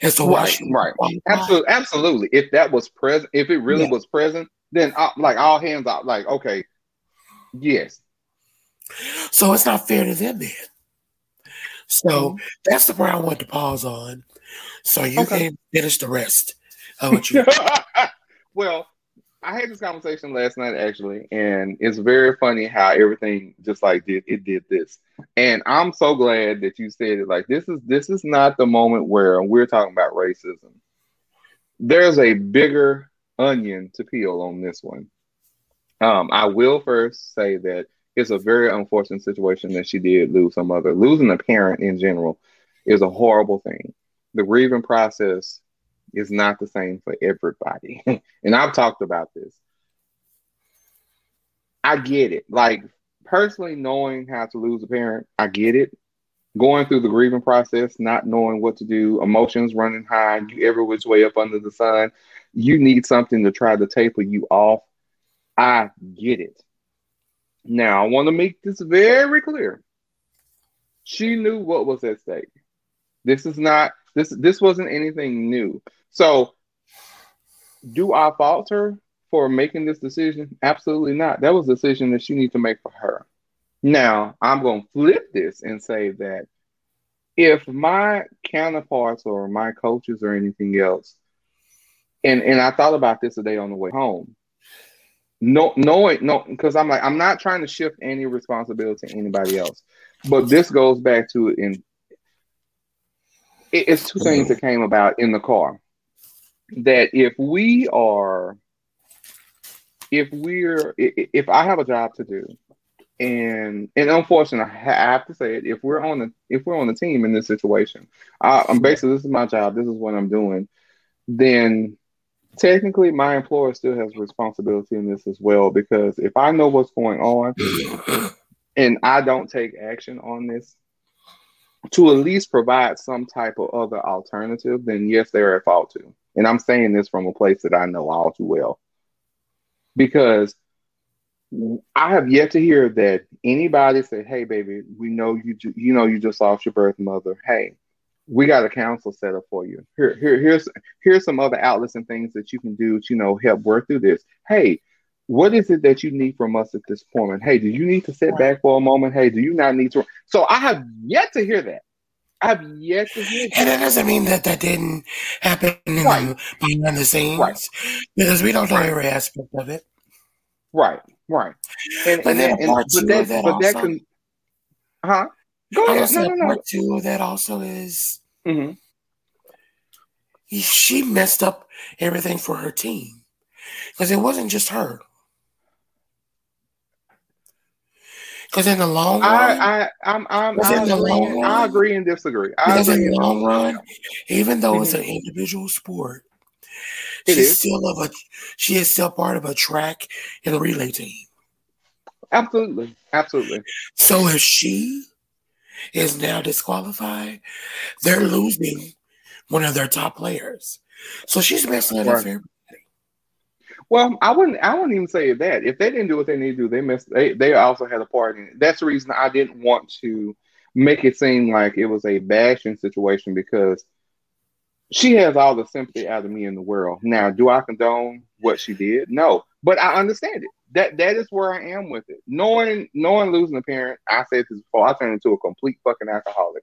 And so right, right, absolutely, absolutely. If that was present, if it really yeah. was present, then uh, like all hands out, like okay, yes. So it's not fair to them then. So mm-hmm. that's the part I want to pause on, so you okay. can finish the rest of what you. well, I had this conversation last night actually, and it's very funny how everything just like did it did this. And I'm so glad that you said it. Like this is this is not the moment where we're talking about racism. There's a bigger onion to peel on this one. Um, I will first say that it's a very unfortunate situation that she did lose her mother. Losing a parent in general is a horrible thing. The grieving process is not the same for everybody. and I've talked about this. I get it. Like personally knowing how to lose a parent, I get it. Going through the grieving process, not knowing what to do, emotions running high, you every which way up under the sun, you need something to try to taper you off. I get it. Now, I want to make this very clear. She knew what was at stake. This is not this this wasn't anything new. So, do I fault her for making this decision? Absolutely not. That was a decision that she needs to make for her. Now, I'm going to flip this and say that if my counterparts or my coaches or anything else, and and I thought about this today on the way home. No, knowing no, because I'm like I'm not trying to shift any responsibility to anybody else, but this goes back to it in it's two things that came about in the car. That if we are if we're if I have a job to do and and unfortunately I have to say it if we're on the if we're on the team in this situation I, I'm basically this is my job this is what I'm doing then technically my employer still has responsibility in this as well because if I know what's going on and I don't take action on this to at least provide some type of other alternative then yes they're at fault too and I'm saying this from a place that I know all too well. Because I have yet to hear that anybody say, "Hey, baby, we know you. Ju- you know you just lost your birth mother. Hey, we got a council set up for you. Here, here, here's here's some other outlets and things that you can do to you know help work through this. Hey, what is it that you need from us at this point? And hey, do you need to sit back for a moment? Hey, do you not need to? So I have yet to hear that. I've yet to hear. And that doesn't mean that that didn't happen in right. the, behind the scenes, right. because we don't know every aspect of it. Right, right. And, but then and, part two that, of that but also, that can, huh? Go ahead. No, no, no. Part two of that also is mm-hmm. she messed up everything for her team because it wasn't just her. Because in the long run, I, I, I'm, I'm, I agree, run, I agree and disagree. I because in the long disagree. run, even though it's mm-hmm. an individual sport, It she's is. still of a she is still part of a track and relay team. Absolutely, absolutely. So if she is now disqualified, they're losing one of their top players. So she's up Right. everybody. Well, I wouldn't. I wouldn't even say that. If they didn't do what they need to do, they missed. They they also had a part in it. That's the reason I didn't want to make it seem like it was a bashing situation because she has all the sympathy out of me in the world. Now, do I condone what she did? No, but I understand it. That that is where I am with it. Knowing knowing losing a parent, I said this before. I turned into a complete fucking alcoholic.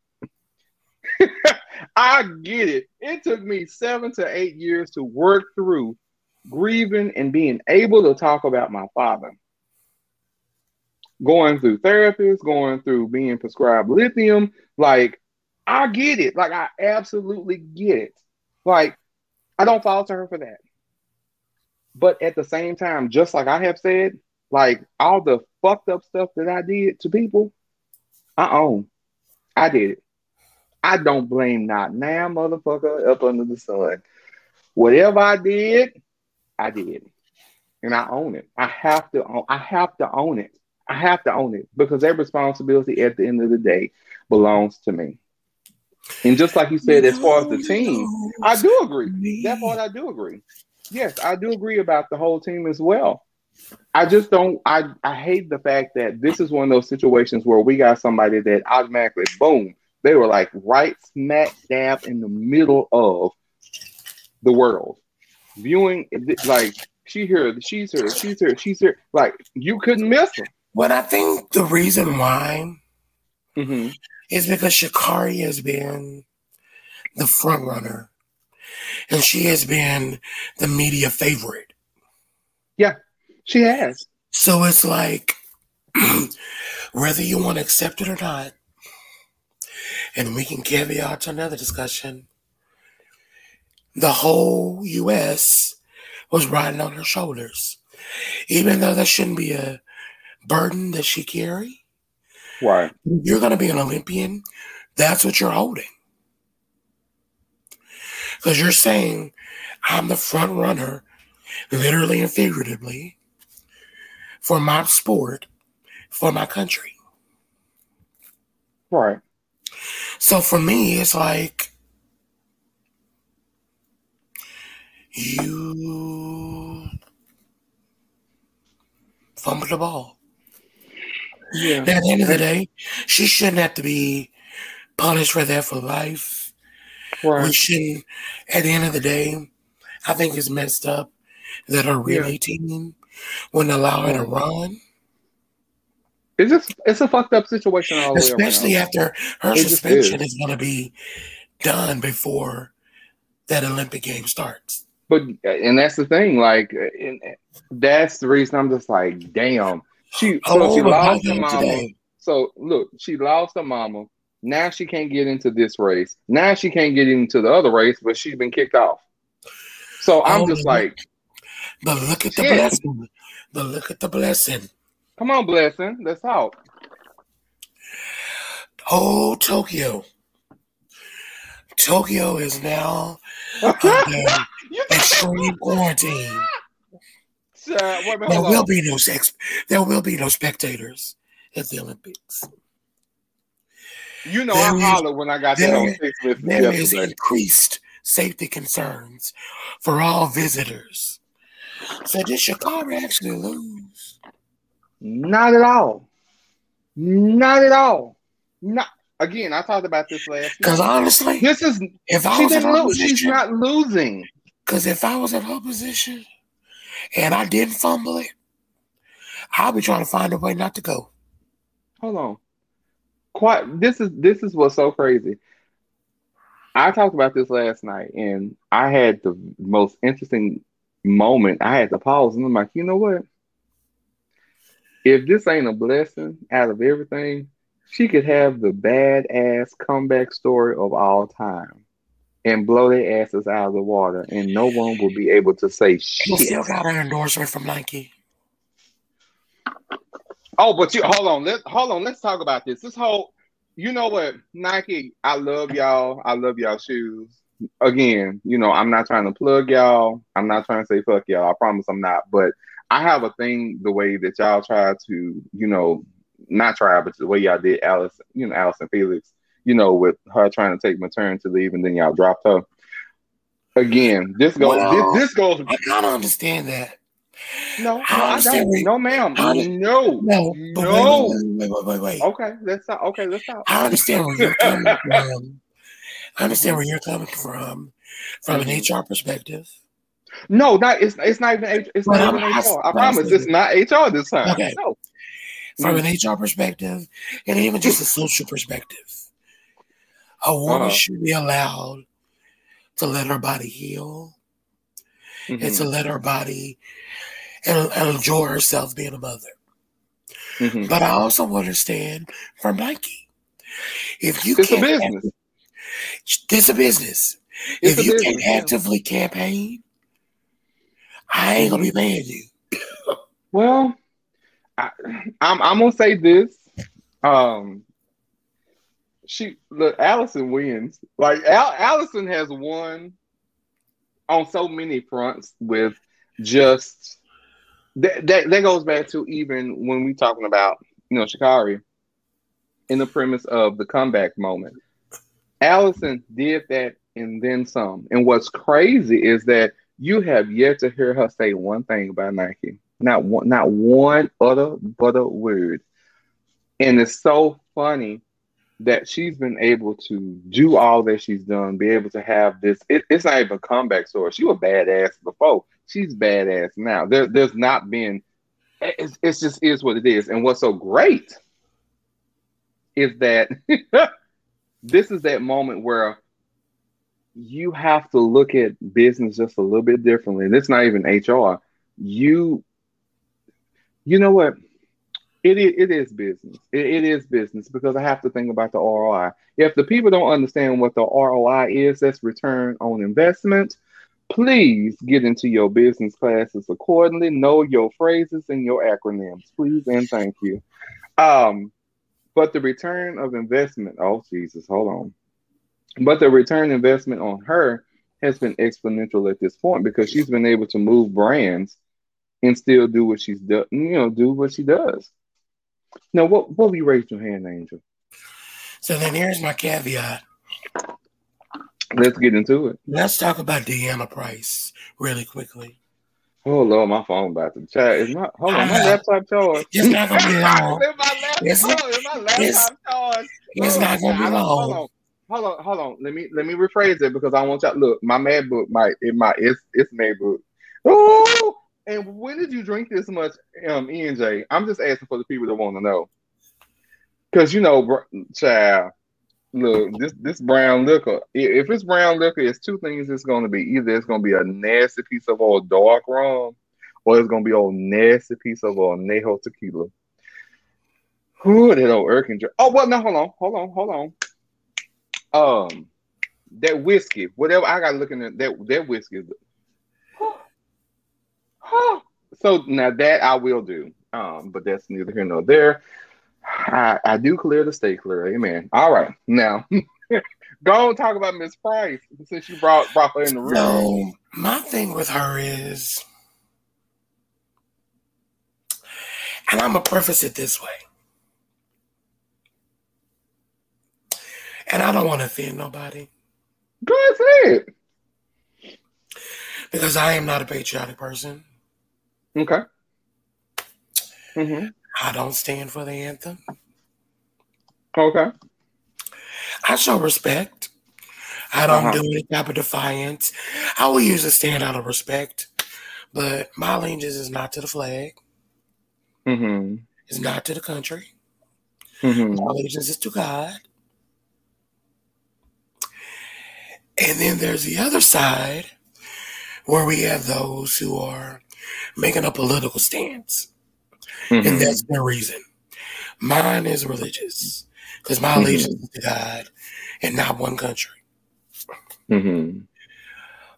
I get it. It took me seven to eight years to work through grieving and being able to talk about my father. Going through therapists, going through being prescribed lithium. Like, I get it. Like, I absolutely get it. Like, I don't fault her for that. But at the same time, just like I have said, like all the fucked up stuff that I did to people, I own. I did it. I don't blame not now, motherfucker, up under the sun. Whatever I did, I did, and I own it. I have to. Own, I have to own it. I have to own it because that responsibility at the end of the day belongs to me. And just like you said, as far as the team, I do agree. That part I do agree. Yes, I do agree about the whole team as well. I just don't. I I hate the fact that this is one of those situations where we got somebody that automatically, boom, they were like right smack dab in the middle of the world, viewing like she here, she's here, she's here, she's here. Like you couldn't miss them. But I think the reason why Mm-hmm. is because Sha'Carri has been the front runner, and she has been the media favorite. Yeah, she has. So it's like, whether you want to accept it or not, and we can caveat to another discussion, the whole U.S. was riding on her shoulders. Even though that shouldn't be a burden that she carry, Right. you're going to be an Olympian, that's what you're holding. Because you're saying, I'm the front runner, literally and figuratively, for my sport, for my country. Right. So for me, it's like you fumbled the ball. Yeah. At the end of the day, she shouldn't have to be punished for that for life. We shouldn't. At the end of the day, I think it's messed up that her relay team wouldn't allow her to run, It's just it's a fucked up situation all the way especially after her It suspension is. is going to be done before that Olympic game starts. But and that's the thing, like, that's the reason I'm just like, damn. She so she Oh, lost her mama. today. So look, she lost her mama. Now she can't get into this race. Now she can't get into the other race, but she's been kicked off. So I'm Oh, just like, But look at the Shit. blessing. But look at the blessing. come on, blessing, let's talk. Oh, Tokyo. Tokyo is now under extreme quarantine. Child, wait a minute, There hold will on. be no sex. There will be no spectators at the Olympics. You know There I is- hollered when I got that there on is- Facebook There is yesterday. increased safety concerns for all visitors. So did Chicago actually lose? Not at all. Not at all. Not again. I talked about this last. Because honestly, This is if I was in her lose. She's not losing. because if I was in her position and I didn't fumble it, I'll be trying to find a way not to go. Hold on. Quite. This is this is what's so crazy. I talked about this last night, and I had the most interesting moment. I had to pause, and I'm like, you know what? If this ain't a blessing out of everything, she could have the badass comeback story of all time and blow their asses out of the water, and no one will be able to say She still got her endorsement from Nike. Oh, but you hold on. Let hold on. Let's talk about this. This whole, you know what, Nike. I love y'all. I love y'all shoes. Again, you know, I'm not trying to plug y'all. I'm not trying to say fuck y'all. I promise I'm not. But I have a thing the way that y'all try to, you know, not try, but the way y'all did Alice, you know, Allison Felix, you know, with her trying to take maternity leave and then y'all dropped her. Again, this goes. Well, this, this goes. I kind of understand that. No, no, I I don't. where- No, ma'am. I- No, No, No. wait, wait, wait, wait, wait. Okay, let's stop. Okay, let's stop. I understand where you're coming from. I understand where you're coming from, from an HR perspective. No, not it's it's not even H- it's But not I'm even asking- HR. I I'm promise it's not HR this time. Okay. No. From an HR perspective, and even just a social perspective, a woman Uh-huh. should be allowed to let her body heal and to Mhm, let her body and, and enjoy herself being a mother. mhm. But I also understand from Nike. If you It's a can't business. It's a business. It's if a you business, can't actively campaign, I ain't gonna be paying you. Well, I, I'm I'm gonna say this. Um, she look, Allyson wins. Like Al, Allyson has won on so many fronts with just that, that. That goes back to even when we talking about you know Sha'Carri in the premise of the comeback moment. Allyson did that and then some. And what's crazy is that you have yet to hear her say one thing about Nike. Not one, not one other but a word. And it's so funny that she's been able to do all that she's done, be able to have this. It, it's not even a comeback story. She was badass before. She's badass now. There, there's not been. It's, it's just is what it is. And what's so great is that this is that moment where you have to look at business just a little bit differently. And it's not even HR. You, you know what? It is, it is business. It, it is business because I have to think about the ROI. If the people don't understand what the ROI is, that's return on investment. Please get into your business classes accordingly. Know your phrases and your acronyms, please and thank you. Um, but the return of investment, oh Jesus, hold on. But the return investment on her has been exponential at this point because she's been able to move brands and still do what she's done, you know, do what she does. Now, what what we raised your hand, Angel? So then here's my caveat. Let's get into it. Let's talk about Deanna Price really quickly. Oh Lord, my phone about to chat. Is my hold on, my laptop charged? It's not gonna be long. Is my laptop, It's- hold on, is my it's- laptop charged? It's not gonna be don't- Hold long. on, hold on, hold on. Let me let me rephrase it because I want y'all. Look, my MacBook, my it my it's it's MacBook. Oh, and when did you drink this much, um, ENJ? I'm just asking for the people that want to know, because you know, br- child. Look, this this brown liquor. If it's brown liquor, it's two things. It's going to be either it's going to be a nasty piece of old dark rum, or it's going to be old nasty piece of old Neho tequila. Who that old Erkin? Oh, well, no, hold on, hold on, hold on. Um, that whiskey, whatever I got looking at that that whiskey. So now that I will do. Um, but that's neither here nor there. I, I do clear the state clear. Amen. All right. Now go and talk about Miss Price since you brought brought her in the room. So my thing with her is, and I'm gonna preface it this way, and I don't want to offend nobody Go ahead. because I am not a patriotic person. Okay. hmm I don't stand for the anthem. Okay. I show respect. I don't Uh-huh. do any type of defiance. I will use a stand out of respect, but my allegiance is not to the flag. hmm It's not to the country. hmm My allegiance is to God. And then there's the other side where we have those who are making a political stance. Mm-hmm. And that's their reason. Mine is religious because my Mhm. allegiance is to God and not one country. hmm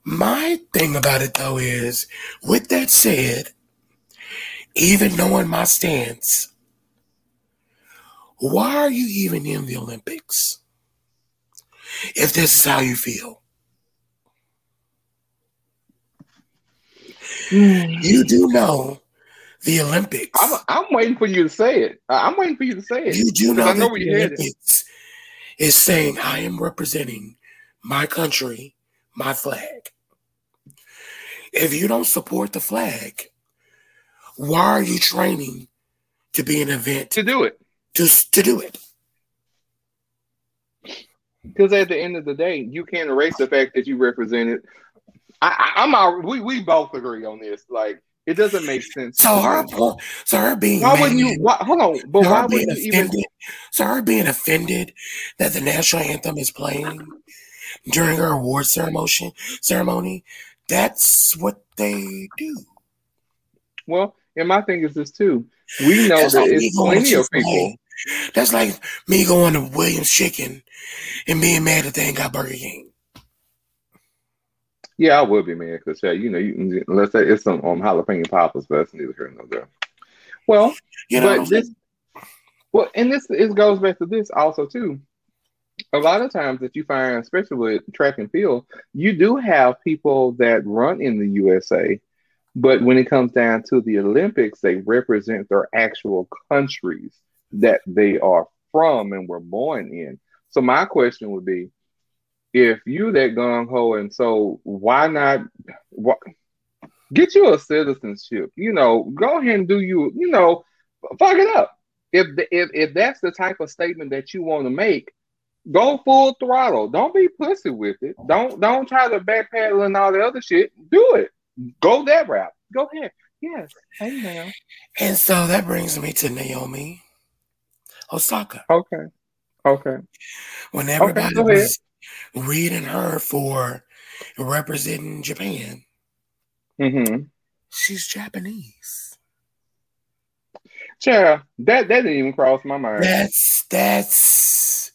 My thing about it though is, with that said, even knowing my stance, why are you even in the Olympics? If this is how you feel. Mm. You do know the Olympics. I'm, I'm waiting for you to say it. I'm waiting for you to say it. You do know, I know the you're headed. Olympics is saying, I am representing my country, my flag. If you don't support the flag, why are you training to be an event to do it. to, to do it? Because at the end of the day, you can't erase the fact that you represented. I, I, I'm all, we we both agree on this. Like it doesn't make sense. So her, so her being why wouldn't you? Why, hold on, but so why her being you even? offended, so her being offended that the national anthem is playing during her award ceremony, ceremony, that's what they do. Well, and my thing is this too. We know That's that like it's going to plenty of people. That's like me going to Williams Chicken and being mad that they ain't got Burger King. Yeah, I would be mad because yeah, you know, you can, let's say it's some um, jalapeno poppers, but that's neither here nor there. Well, You know but this, well, and this it goes back to this also too. A lot of times that you find, especially with track and field, you do have people that run in the USA, but when it comes down to the Olympics, they represent their actual countries that they are from and were born in. So my question would be, if you that gung ho and so why not why, get you a citizenship? You know, go ahead and do you. You know, fuck it up. If the, if if that's the type of statement that you want to make, go full throttle. Don't be pussy with it. Don't don't try to backpedal and all the other shit. Do it. Go that route. Go ahead. Yes. Hey now. And so that brings me to Naomi Osaka. Okay. Okay. When everybody ahead. was reading her for representing Japan, Mm-hmm. she's Japanese. Child, that that didn't even cross my mind. That's that's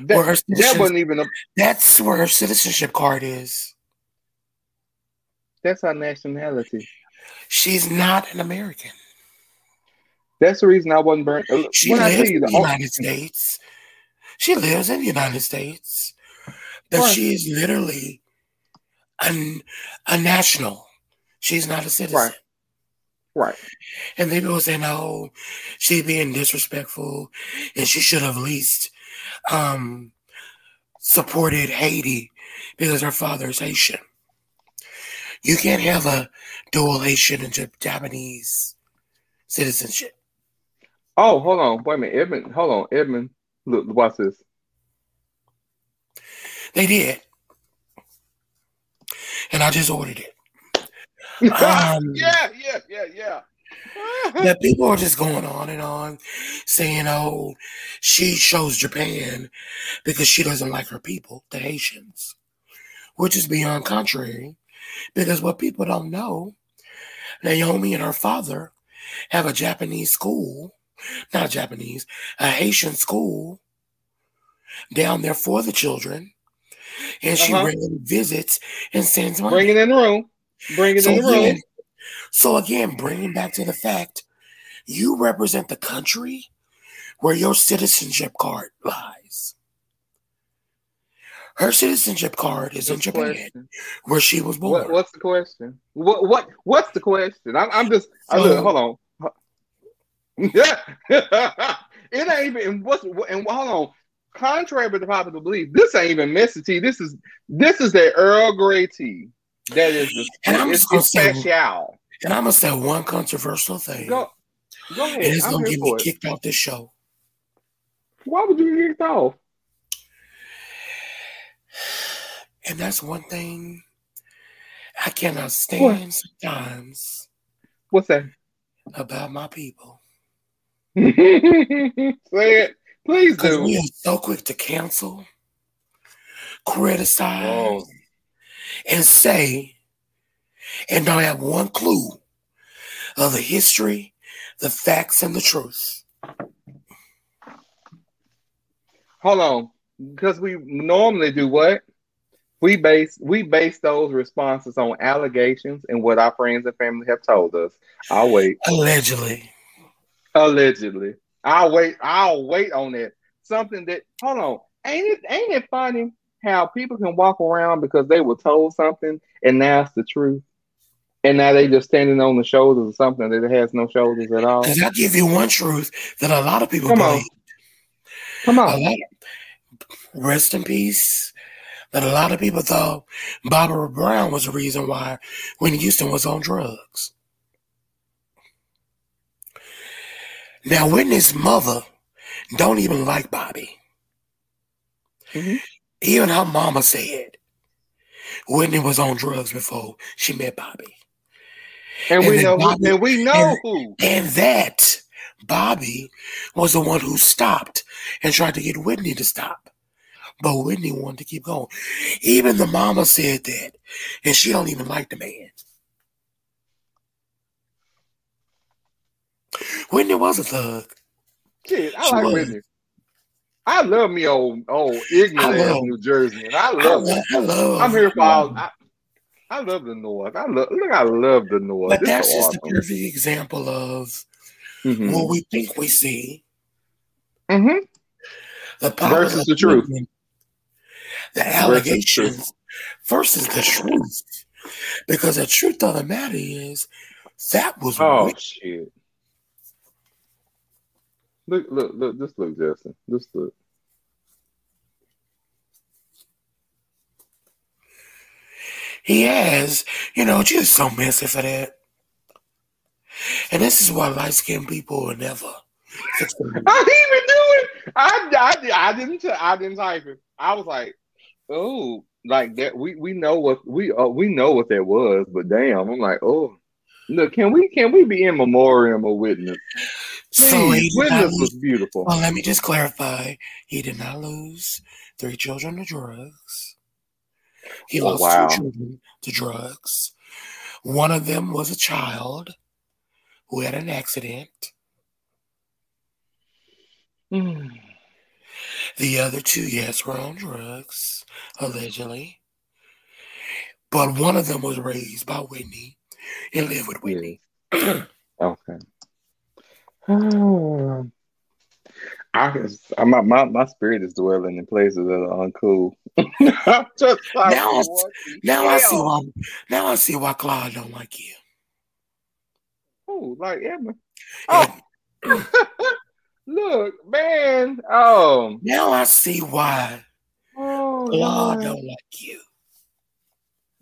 That, where her that wasn't even a that's where her citizenship card is. that's our nationality. She's not an American. That's the reason I wasn't burnt. She When lives in the United States. She lives in the United States. Right. she is literally a, a national. She's not a citizen. Right. Right. And people were saying, oh, she's being disrespectful and she should have at least um, supported Haiti because her father is Haitian. You can't have a dual Haitian and Japanese citizenship. Oh, hold on. Wait a minute. Edmund, hold on. Edmund, look, watch this. They did. And I just ordered it. Um, yeah, yeah, yeah, yeah. that people are just going on and on saying, oh, she chose Japan because she doesn't like her people, the Haitians, which is beyond contrary. Because what people don't know, Naomi and her father have a Japanese school, not Japanese, a Haitian school down there for the children. And she Uh-huh. regularly visits and sends money. Bring it in the room. Bring it So in the room. again, so again, bringing back to the fact, you represent the country where your citizenship card lies. Her citizenship card is in Japan, question? where she was born. What, what's the question? What what what's the question? I'm, I'm just I look, hold on. Yeah, it ain't even what's and hold on. Contrary to the popular belief, this ain't even messy tea. This is this is the Earl Grey tea. That is the And I'm just gonna say- special. and I'm gonna say one controversial thing, Go go and ahead. it's I'm gonna get me it. kicked off this show. Why would you get kicked off? And that's one thing I cannot stand sometimes What's that? about my people. Say it. Please do. we are so quick to cancel, criticize, and say, and don't have one clue of the history, the facts, and the truth. Hold on, because we normally do what? We base we base those responses on allegations and what our friends and family have told us. I'll wait. Allegedly. Allegedly, I'll wait. I'll wait on it. Something that hold on. Ain't it ain't it funny how people can walk around because they were told something and now it's the truth. And now they just standing on the shoulders of something that has no shoulders at all. Because I'll give you one truth that a lot of people Come believe. On. Come on. Of, rest in peace. That a lot of people thought Bobby Brown was the reason why Whitney Houston was on drugs. Now Whitney's mother don't even like Bobby. Mm-hmm. Even her mama said Whitney was on drugs before she met Bobby. And, and we know Bobby, and we know and, who. And that Bobby was the one who stopped and tried to get Whitney to stop. But Whitney wanted to keep going. Even the mama said that. And she don't even like the man. Whitney was a thug. Shit, I she like was. Whitney. I love me old old ignorant ass New Jersey. and I love I, it. I love. I'm here for all. I, I love the North. I love. Look, I love the North. But that's just awesome. a perfect example of mm-hmm. what we think we see. Mm-hmm. The versus the truth. The allegations versus, versus the truth. Because the truth of the matter is that was oh wicked. shit. Look, look, look, just look, Justin. Just look. He has, you know, just so messy for that. And this is why light skinned people will never. I didn't even do it. I, I, I didn't. I didn't type it. I was like, oh, like that. We we know what we uh, we know what that was, but damn, I'm like, oh, look, can we can we be in memoriam or witness? So he witness was beautiful. Well, let me just clarify. He did not lose three children to drugs. He oh, lost wow. two children to drugs. One of them was a child who had an accident. Mm. The other two, yes, were on drugs, allegedly. But one of them was raised by Whitney and lived with Whitney. okay. Oh. I, I my, my my spirit is dwelling in places that are uncool. Just like, now, now I see why now I see why Claude don't like you. Oh, like Emma. Oh, look, man. Oh, now I see why oh, Claude don't like you.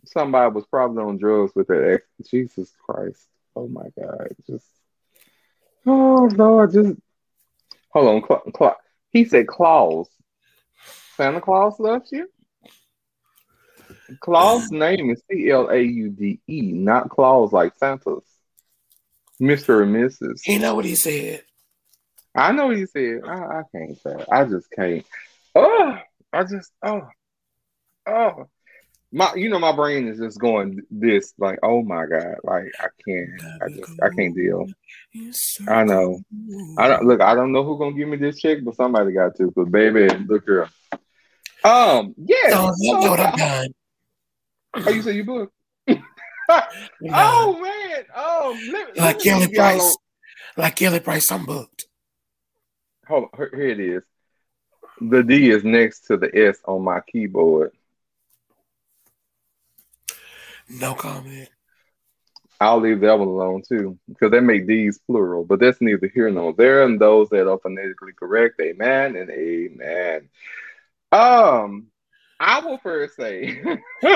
Somebody was probably on drugs with that ex. Jesus Christ. Oh my God. Just Oh Lord, just hold on. Cla- Cla- he said Claus. Santa Claus loves you. Claus' name is C L A U D E, not Claus like Santa's. Mister and Mrs. You know what he said? I know what he said. I, I can't say. I just can't. Oh, I just oh oh my you know my brain is just going this like oh my god like I can't I just I can't deal. I know. I don't look. I don't know who's gonna give me this check, but somebody got to. But baby, look here. Um, yeah. So, so, what I'm done. Oh, you say you book? oh man. Oh, let, like Kelly Price. Like Kelly Price, I'm booked. Hold on. Here it is. The D is next to the S on my keyboard. No comment. I'll leave that one alone too, because they make these plural, but that's neither here nor there. And those that are phonetically correct, amen and amen. Um, I will first say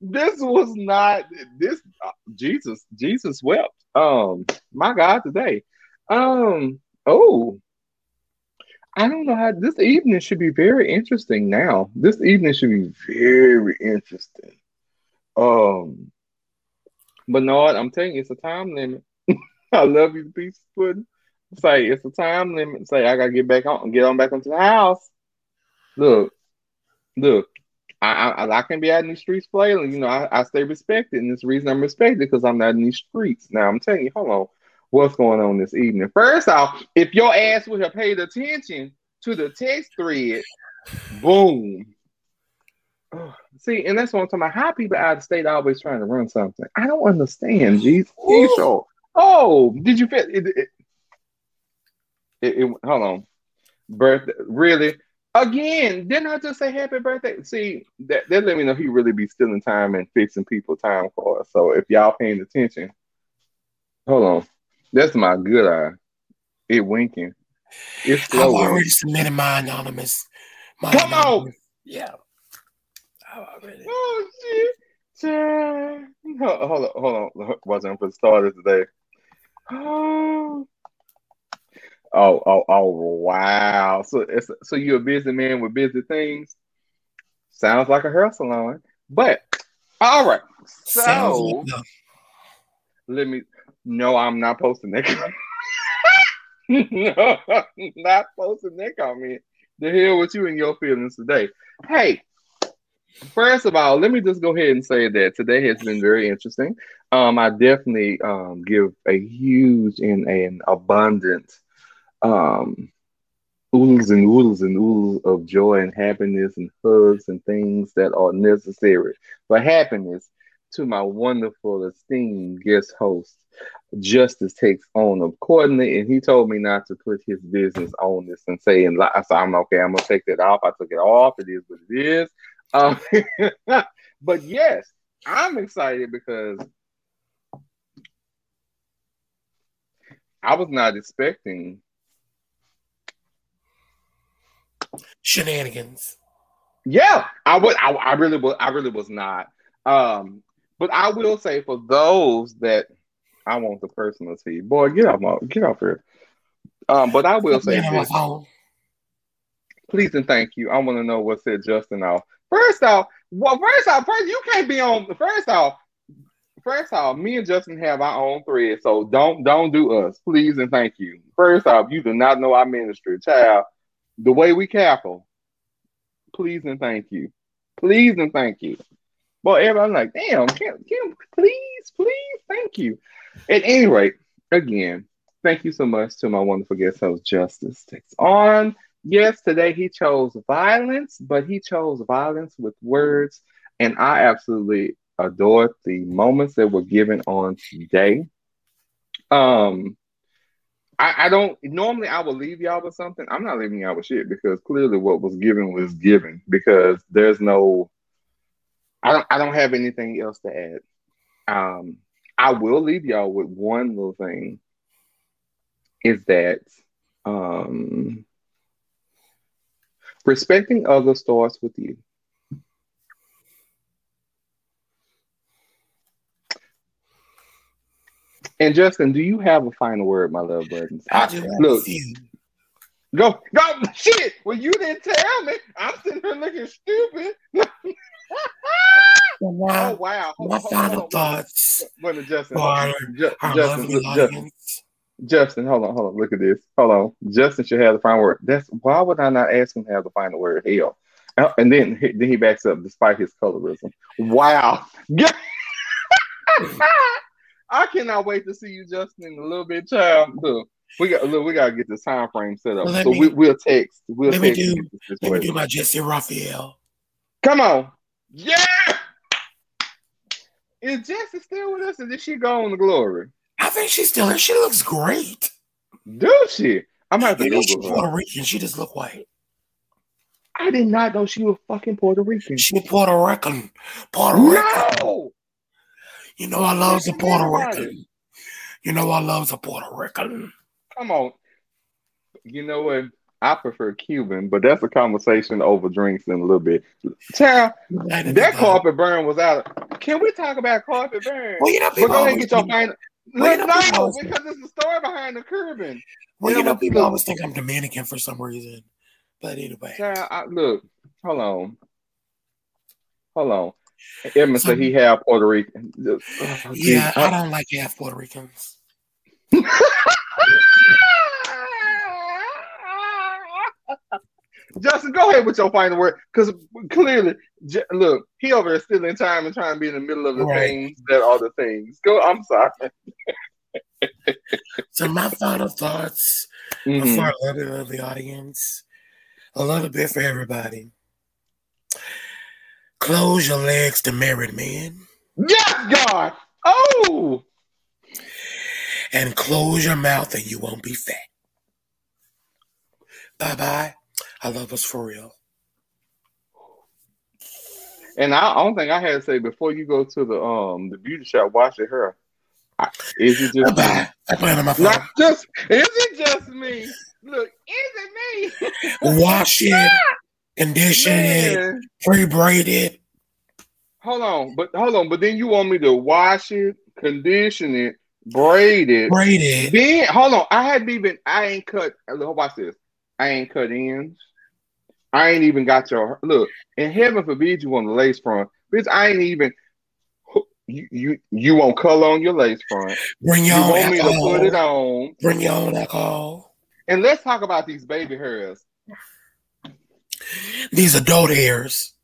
this was not this uh, Jesus. Jesus wept. Um, my God, today. Um, oh, I don't know how this evening should be very interesting. Now, this evening should be very interesting. Um, but no, I'm telling you, it's a time limit. I love you, piece of pudding. Say it's a time limit. Say I gotta get back on, get on back onto the house. Look, look, I I, I can be out in the streets flailing. You know, I, I stay respected, and it's the reason I'm respected because I'm not in these streets. Now I'm telling you, hold on, what's going on this evening? First off, if your ass would have paid attention to the text thread, boom, See, and that's what I'm talking about. How people out of state always trying to run something. I don't understand, Jesus. Oh, did you feel it, it, It, it, hold on. Birthday, really? Again, didn't I just say happy birthday? See, that, that let me know he really be stealing time and fixing people time cards. So if y'all paying attention, hold on. That's my good eye. It winking. It's slow. I've already submitted my anonymous. My Come on. Anonymous. Yeah. I've already. Oh shit. Hold, hold on, hold on. Wasn't for starters today. Oh. Oh, oh, oh, wow. So it's so you're a busy man with busy things. Sounds like a hair salon. But all right. So like let me no, I'm not posting that. no, I'm not posting that comment. The hell with you and your feelings today. Hey, first of all, let me just go ahead and say that today has been very interesting. Um, I definitely um give a huge and an abundant um oodles and oodles and oodles of joy and happiness and hugs and things that are necessary for happiness to my wonderful esteemed guest host Justice takes on accordingly, and he told me not to put his business on this and say and lie. So I'm okay. I'm gonna take that off. I took it off. It is what it is. Um, but yes, I'm excited because I was not expecting. shenanigans. Yeah, I would. I, I really was. I really was not. Um, but I will say for those that I want the personal tea, boy, get off my get off here. Um, but I will say Man on my this. please and thank you. I want to know what said Justin off. First off, well, first off, first you can't be on. First off, first off, me and Justin have our own thread, so don't don't do us, please and thank you. First off, you do not know our ministry, child. The way we cackle, please and thank you, please and thank you. Boy, everybody like, damn, can, can please, please, thank you. At any rate, again, thank you so much to my wonderful guest host, Justice Takes On. Yes, today he chose violence, but he chose violence with words. And I absolutely adored the moments that were given on today. Um, I, I don't normally I will leave y'all with something. I'm not leaving y'all with shit because clearly what was given was given because there's no I don't I don't have anything else to add. Um, I will leave y'all with one little thing is that um respecting others starts with you. And Justin, do you have a final word, my love buttons? I just look, to see. go, go, shit. Well, you didn't tell me. I'm sitting here looking stupid. So oh wow. Hold my on, final thoughts Wait a minute, Justin. for our, Ju- our Justin, lovely Justin, audience. Justin, hold on, hold on. Look at this. Hold on. Justin should have the final word. That's why would I not ask him to have the final word? Hell. Uh, And then he- then he backs up despite his colorism. Wow. I cannot wait to see you, Justin, in a little bit, child. Look, we got look, we gotta get this time frame set up. Well, so me- we, we'll text. We'll let me text do- and get Let me do my Jessy Raphael. Come on. Yeah. Is Jessy still with us or did she go on to glory? I think she's still in. She looks great. Do she? I'm gonna have to know, she's her. Puerto Rican. She just look white. I did not know she was fucking Puerto Rican. She Puerto Rican. Puerto Rican. No. You know I love the Puerto. Rican. You know I love the Puerto Rican. Come on. You know what? I prefer Cuban, but that's a conversation over drinks in a little bit. Child, that carpet burn was out. Can we talk about carpet burn? Well, you know But go ahead and get your final. Well, you Let know, people no, because it's the story behind the curbing. well, you know, people look- always think I'm Dominican for some reason. But anyway, Child, I, look, hold on. Hold on. Edmund So- said he had Puerto Rican. Oh, yeah. I don't like half Puerto Ricans. Justin, go ahead with your final word because clearly, J- look, he over there still in time and trying to be in the middle of the Right. things that are the things. Go, I'm sorry. So my final thoughts Mhm. for a little bit of the audience, a little bit for everybody. Close your legs to married men Yes, God. Oh, and close your mouth and you won't be fat. Bye bye. I love us for real. And I, I don't think I had to say before you go to the um the beauty shop, wash your hair. Is it just Bye bye. I plan on my phone. not just is it just me? Look, is it me? Wash it, condition it, Man, pre braid it. hold on, but hold on, but then you want me to wash it, condition it, braid it. Braid it. Then hold on, I hadn't even I ain't cut. Look, Watch this. I ain't cut ends. I ain't even got your look. And heaven forbid you want the lace front, bitch. I ain't even. You you you want color on your lace front. Bring your You own want me to put it on. Bring your own alcohol. And let's talk about these baby hairs. These adult hairs.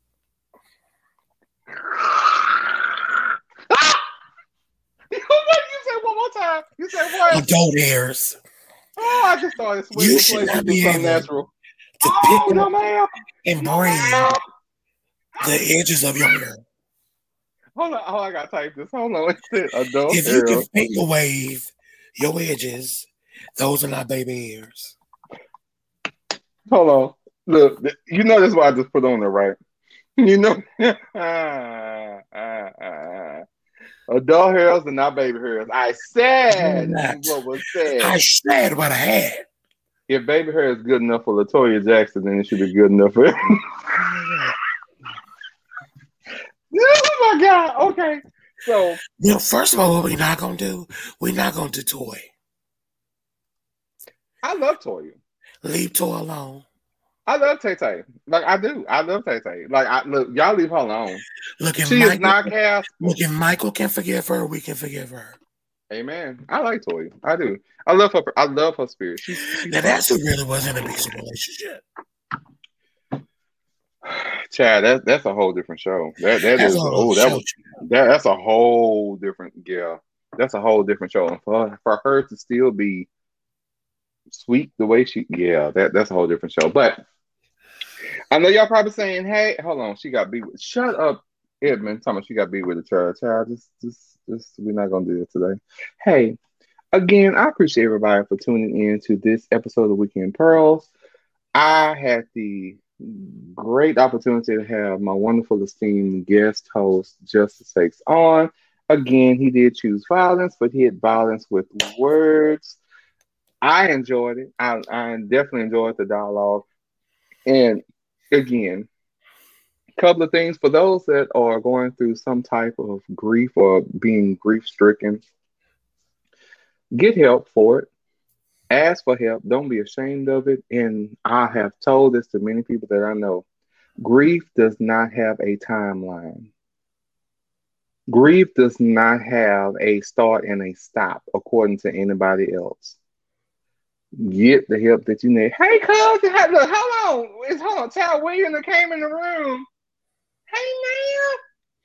Ah! what you say one more time? You said what? Adult hairs. Oh, I just started You should not be able natural. To Oh pick up and braid the edges of your hair. Hold on. Oh, I gotta type this. Hold on. It said adult If you can finger wave your edges, those are not baby hairs. Hold on. Look, you know that's why I just put on there, right? You know, adult hairs are not baby hairs. I said what was said. I said what I had. If baby hair is good enough for La Toya Jackson, then it should be good enough for. oh my god! Okay, so You know, first of all, what we're not gonna do, we're not gonna do toy. I love Toya. Leave toy alone. I love Tay Tay. Like I do. I love Tay Tay. Like I look, y'all leave her alone. Look, if She Michael, is not cast. look, if Michael can forgive her, we can forgive her. Amen. I like Toya. I do. I love her. I love her spirit. She's, she's Now that's who really was in a abusive relationship. Chad. That that's a whole different show. That that That's is. a Oh, whole that show. was that, that's a whole different. Yeah, that's a whole different show. And for for her to still be sweet the way she, yeah, that that's a whole different show. But I know y'all probably saying, "Hey, hold on, she got beat with." Shut up, Edmund. Talking about she got beat with a child. Child, just just just we're not gonna do that today. Hey, again, I appreciate everybody for tuning in to this episode of Weekend Pearls. I had the great opportunity to have my wonderful esteemed guest host Justice Takes on. Again, he did choose violence, but he had violence with words. I enjoyed it. I, I definitely enjoyed the dialogue. And again, couple of things for those that are going through some type of grief or being grief stricken, get help for it. Ask for help. Don't be ashamed of it. And I have told this to many people that I know. Grief does not have a timeline. Grief does not have a start and a stop according to anybody else. Get the help that you need. Hey, look, hold on. It's hold on. Tal Williams that came in the room. Hey,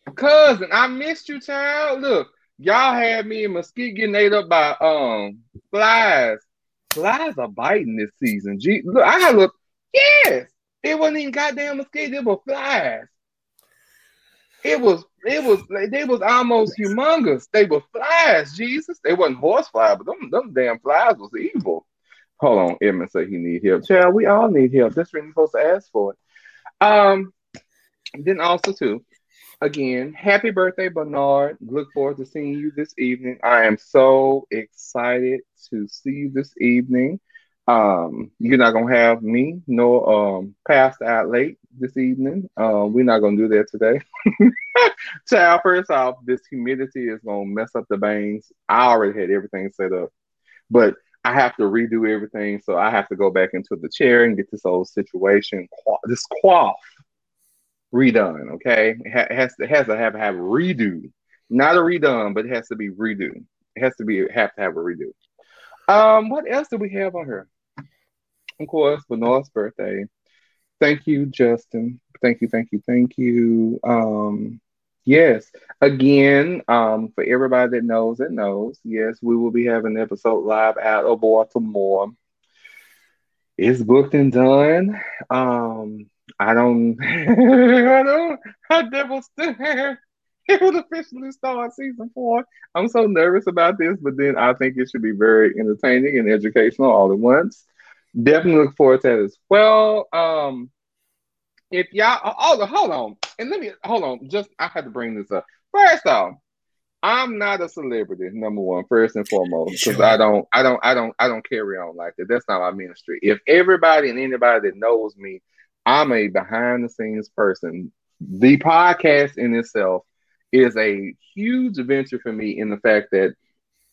man. Cousin, I missed you, child. Look, y'all had me in Mesquite getting ate up by um flies. Flies are biting this season. Gee, look, I had look. Yes, it wasn't even goddamn Mesquite. It was flies. It was, it was, they was almost humongous. They were flies, Jesus. They wasn't horse flies, but them, them damn flies was evil. Hold on, Edmund say he need help. Child, we all need help. That's when you're supposed to ask for it. Um, then also too, again, happy birthday, Bernard. Look forward to seeing you this evening. I am so excited to see you this evening. Um, you're not gonna have me nor um out late this evening. Um, we're not gonna do that today. Child, first off, this humidity is gonna mess up the bangs. I already had everything set up, but I have to redo everything, so I have to go back into the chair and get this old situation, this quaff redone. Okay, it, has to has to have have redo, not a redone, but it has to be redo. It has to be have to have a redo. Um, what else do we have on here? Of course, Benoit's birthday. Thank you, Justin. Thank you, thank you, thank you. Um, yes, again, um, for everybody that knows that knows, yes, we will be having an episode live out of Baltimore. It's booked and done. Um, I don't, I don't, I never still. It would officially start season four. I'm so nervous about this, but then I think it should be very entertaining and educational all at once. Definitely look forward to that as well. Um, if y'all, oh, hold on, and let me hold on. Just I had to bring this up. First off, I'm not a celebrity. Number one, first and foremost, because sure. I don't, I don't, I don't, I don't carry on like that. That's not my ministry. If everybody and anybody that knows me, I'm a behind the scenes person. The podcast in itself is a huge adventure for me in the fact that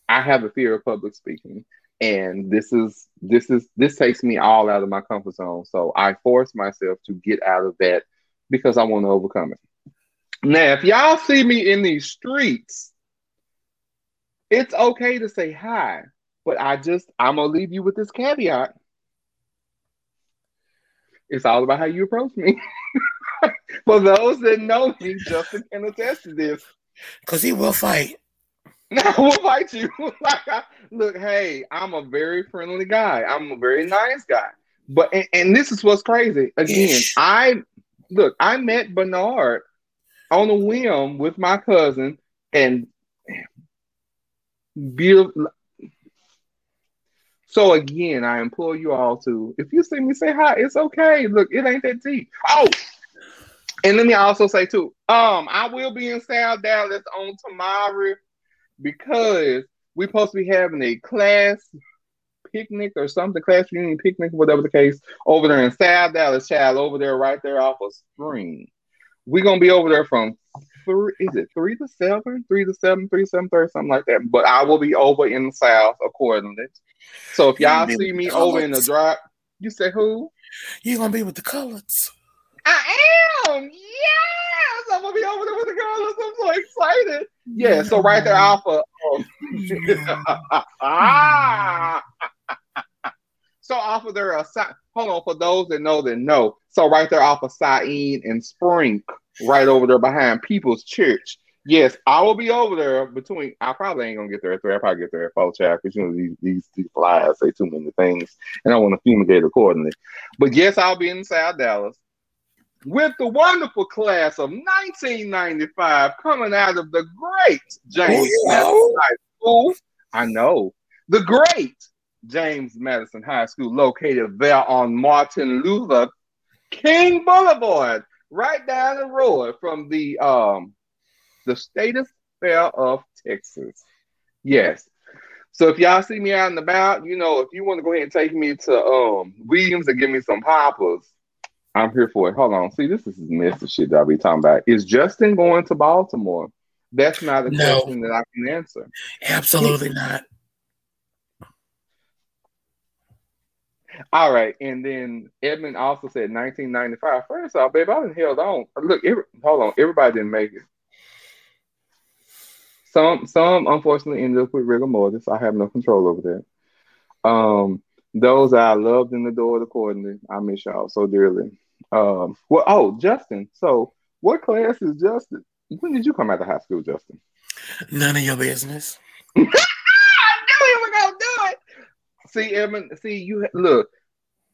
I have a fear of public speaking. And this is this is this takes me all out of my comfort zone. So i force myself to get out of that because i want to overcome it. Now if y'all see me in these streets it's okay to say hi but i just i'm gonna leave you with this caveat it's all about how you approach me for those that know me justin can attest to this because he will fight no, we'll fight you. like, I, look, hey, I'm a very friendly guy. I'm a very nice guy. But and, and this is what's crazy. Again, Ish. I look, I met Bernard on a whim with my cousin, and beautiful. So again, I implore you all to, if you see me, say hi. It's okay. Look, it ain't that deep. Oh, and let me also say too, um, I will be in South Dallas on tomorrow because we're supposed to be having a class picnic or something, class reunion picnic, whatever the case, over there in South Dallas, child, over there, right there off of Spring. We're gonna be over there from three, is it three to seven, three to seven, three to seven thirty, something like that. But I will be over in the South accordingly. So if y'all see me over in the drop, you say who? You gonna be with the colors? I am. Yes, I'm gonna be over there with the colors. I'm so excited. Yeah, so right there, Alpha. Um, ah. So off of there, uh, hold on for those that know that know. So right there, off of Sain and Spring, right over there behind People's Church. Yes, I will be over there between. I probably ain't gonna get there at three. I probably get there at four, chat because you know these these these flies say too many things, and I want to fumigate accordingly. But yes, I'll be in South Dallas with the wonderful class of 1995 coming out of the great James Madison High School. I know. The great James Madison High School, located there on Martin Luther King Boulevard, right down the road from the um the State Fair of Texas. Yes. So if y'all see me out and about, you know, if you want to go ahead and take me to um Williams and give me some poppers, I'm here for it. Hold on. See, this is messy shit that I'll be talking about. Is Justin going to Baltimore? That's not a no. question that I can answer. Absolutely not. All right, and then Edmund also said 1995. First off, babe, I didn't held on. Look, every, hold on, everybody didn't make it. Some, some unfortunately ended up with rigor mortis. I have no control over that. Um, those I loved and adored accordingly. I miss y'all so dearly. Um, well, oh, Justin. So, what class is Justin? When did you come out of high school, Justin? None of your business. I knew he was gonna do it. See, Evan. See, you look.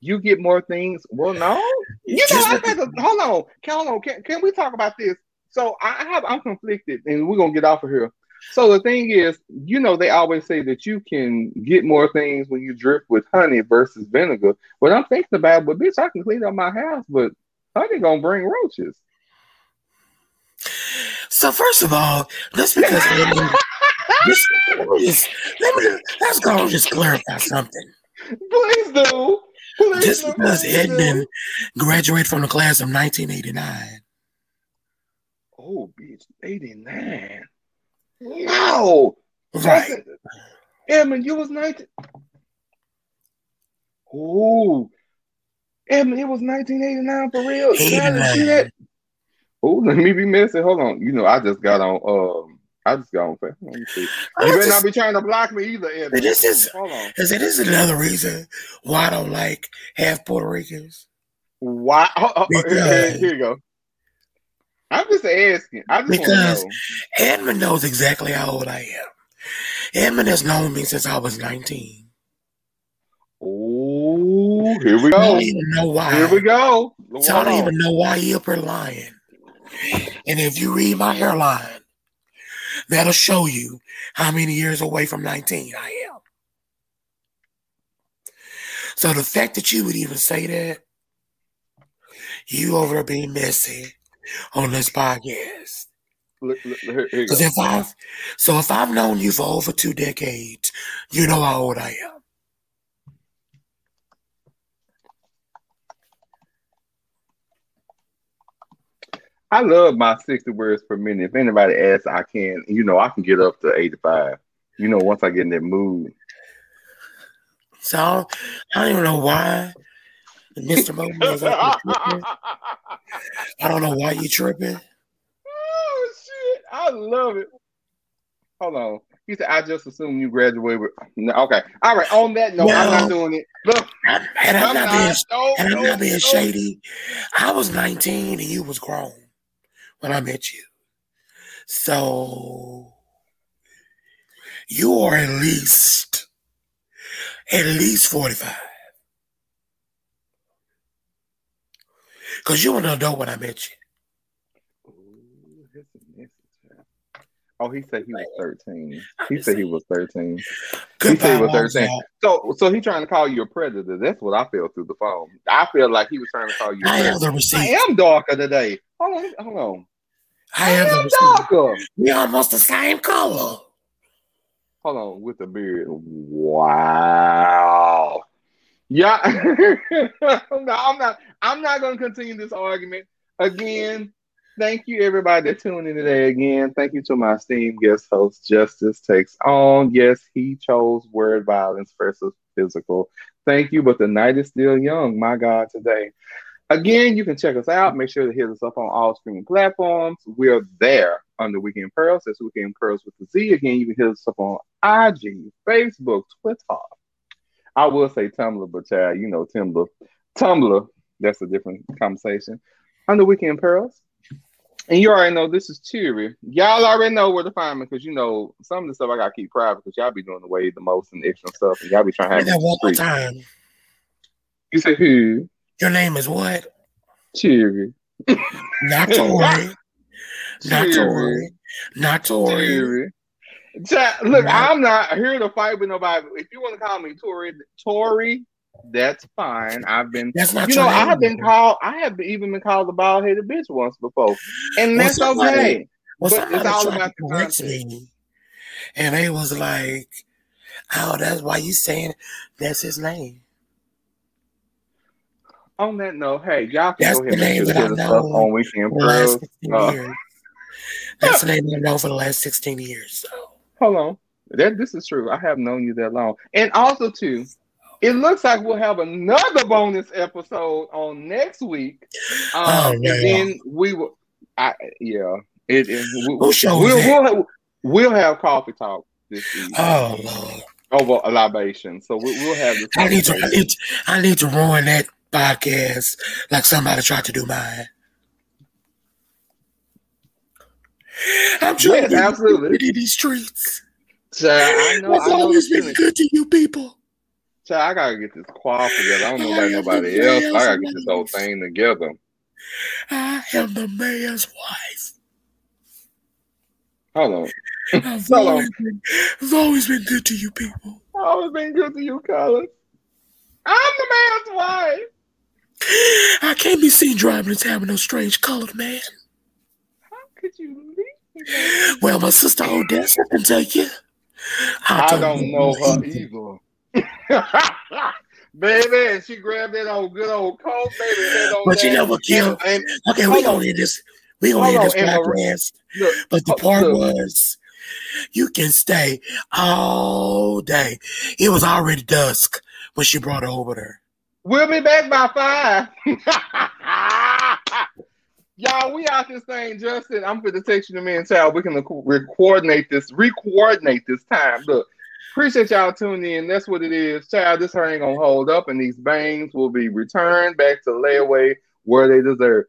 You get more things. Well, no. You know, I to, hold on. Hold on. Can, can we talk about this? So I have. I'm conflicted, and we're gonna get off of here. So the thing is, you know, they always say that you can get more things when you drip with honey versus vinegar. What I'm thinking about, but bitch, I can clean up my house, but honey gonna bring roaches. So first of all, that's because just, let me let's go and just clarify something. Please do. Please just because Edmund graduated from the class of 1989. Oh, bitch, 89. No. Right. Edmund, you was 19. Oh. Edmund, it was 1989 for real. See that? Oh, let me be messing. Hold on. You know, I just got on um I just got on Let me see. You better just, not be trying to block me either, Edmund. This is hold on. Is it is another reason why I don't like half Puerto Ricans. Why oh, oh, oh here, here you go. I'm just asking. I just because know. Edmund knows exactly how old I am. Edmund has known me since I was 19. Oh, here we go. I don't even know why. Here we go. So I don't even know why you're lying. And if you read my hairline, that'll show you how many years away from 19 I am. So the fact that you would even say that, you over there being messy on this podcast. Because if I've so if I've known you for over two decades, you know how old I am. I love my 60 words per minute. If anybody asks, I can, you know, I can get up to 85. You know, once I get in that mood. So I don't even know why Mr. Mobley is I don't know why you tripping. Oh shit. I love it. Hold on. He said, I just assumed you graduated. No, okay. All right. On that note, I'm not doing it. Look, and I'm, I'm not, being, no, and I'm no, not being shady. I was 19 and you was grown when I met you. So you are at least at least 45. Because you were an adult when I met you. Oh, he said he was 13. He said he was 13. He said he was 13. So so he trying to call you a predator. That's what I feel through the phone. I feel like he was trying to call you I am the receipt. I am darker today. Hold on, hold on. I, I am, am darker. We almost the same color. Hold on, with the beard. Wow. Yeah. no, I'm not I'm not gonna continue this argument. Again, thank you everybody that tuned in today again. Thank you to my esteemed guest host, Justice Takes On. Yes, he chose word violence versus physical. Thank you, but the night is still young. My God, today. Again, you can check us out. Make sure to hit us up on all streaming platforms. We're there under Weekend Pearls. That's Weekend Pearls with the Z. Again, you can hit us up on IG, Facebook, Twitter. I will say Tumblr, but child, you know Tumblr. Tumblr, that's a different conversation. Under Weekend Pearls. And you already know this is cheery. Y'all already know where to find me because you know some of the stuff I gotta keep private because y'all be doing the way the most and the extra stuff, and y'all be trying to have that one more time. You said who? Your name is what? Cheery. Not Tori. Not Tori. Not Tori. Look, I'm not here to fight with nobody. If you want to call me Tori, Tori, that's fine. I've been, that's not you know, I have been called. I have even been called a bald headed bitch once before, and that's well, somebody, okay. Well, but it's all about the. Me, and they was like, "Oh, that's why you saying that's his name." on that note, hey, y'all can That's go ahead and get up on Weekend Pearls. Uh, That's the name I've known for the last 16 years. So. Hold on. That this is true. I have known you that long. And also too, it looks like we'll have another bonus episode on next week. Um, oh, and then we will I yeah. It, it we, we'll, we'll, we'll, we'll have coffee talk this week. Oh Lord. Over a libation. So we, will have this. I need to I need to, I need to ruin that podcast like somebody tried to do mine. I'm trying yes, to absolutely in these streets. So I know. It's I always been good to you people. I gotta get this quaff together. I don't know about nobody else. I gotta get this whole thing together. I am the mayor's wife. Hold on. I've, Hold always. Been, I've always been good to you people. I've always been good to you, Colin. I'm the man's wife. I can't be seen driving this town with no strange colored man. How could you leave me? Well, my sister Odessa can tell you. I, I don't know her either. baby, and she grabbed that old good old coat, baby. But you know what, Kim? Okay, we gonna end this. We gonna end this podcast. Look, but the oh, part look. was, you can stay all day. It was already dusk when she brought her over there. We'll be back by five. Y'all, we out this thing, Justin. I'm for the text you to me and child. We can re-coordinate this, re-coordinate this time. Look, appreciate y'all tuning in. That's what it is. Child, this hair ain't gonna hold up, and these bangs will be returned back to layaway where they deserve.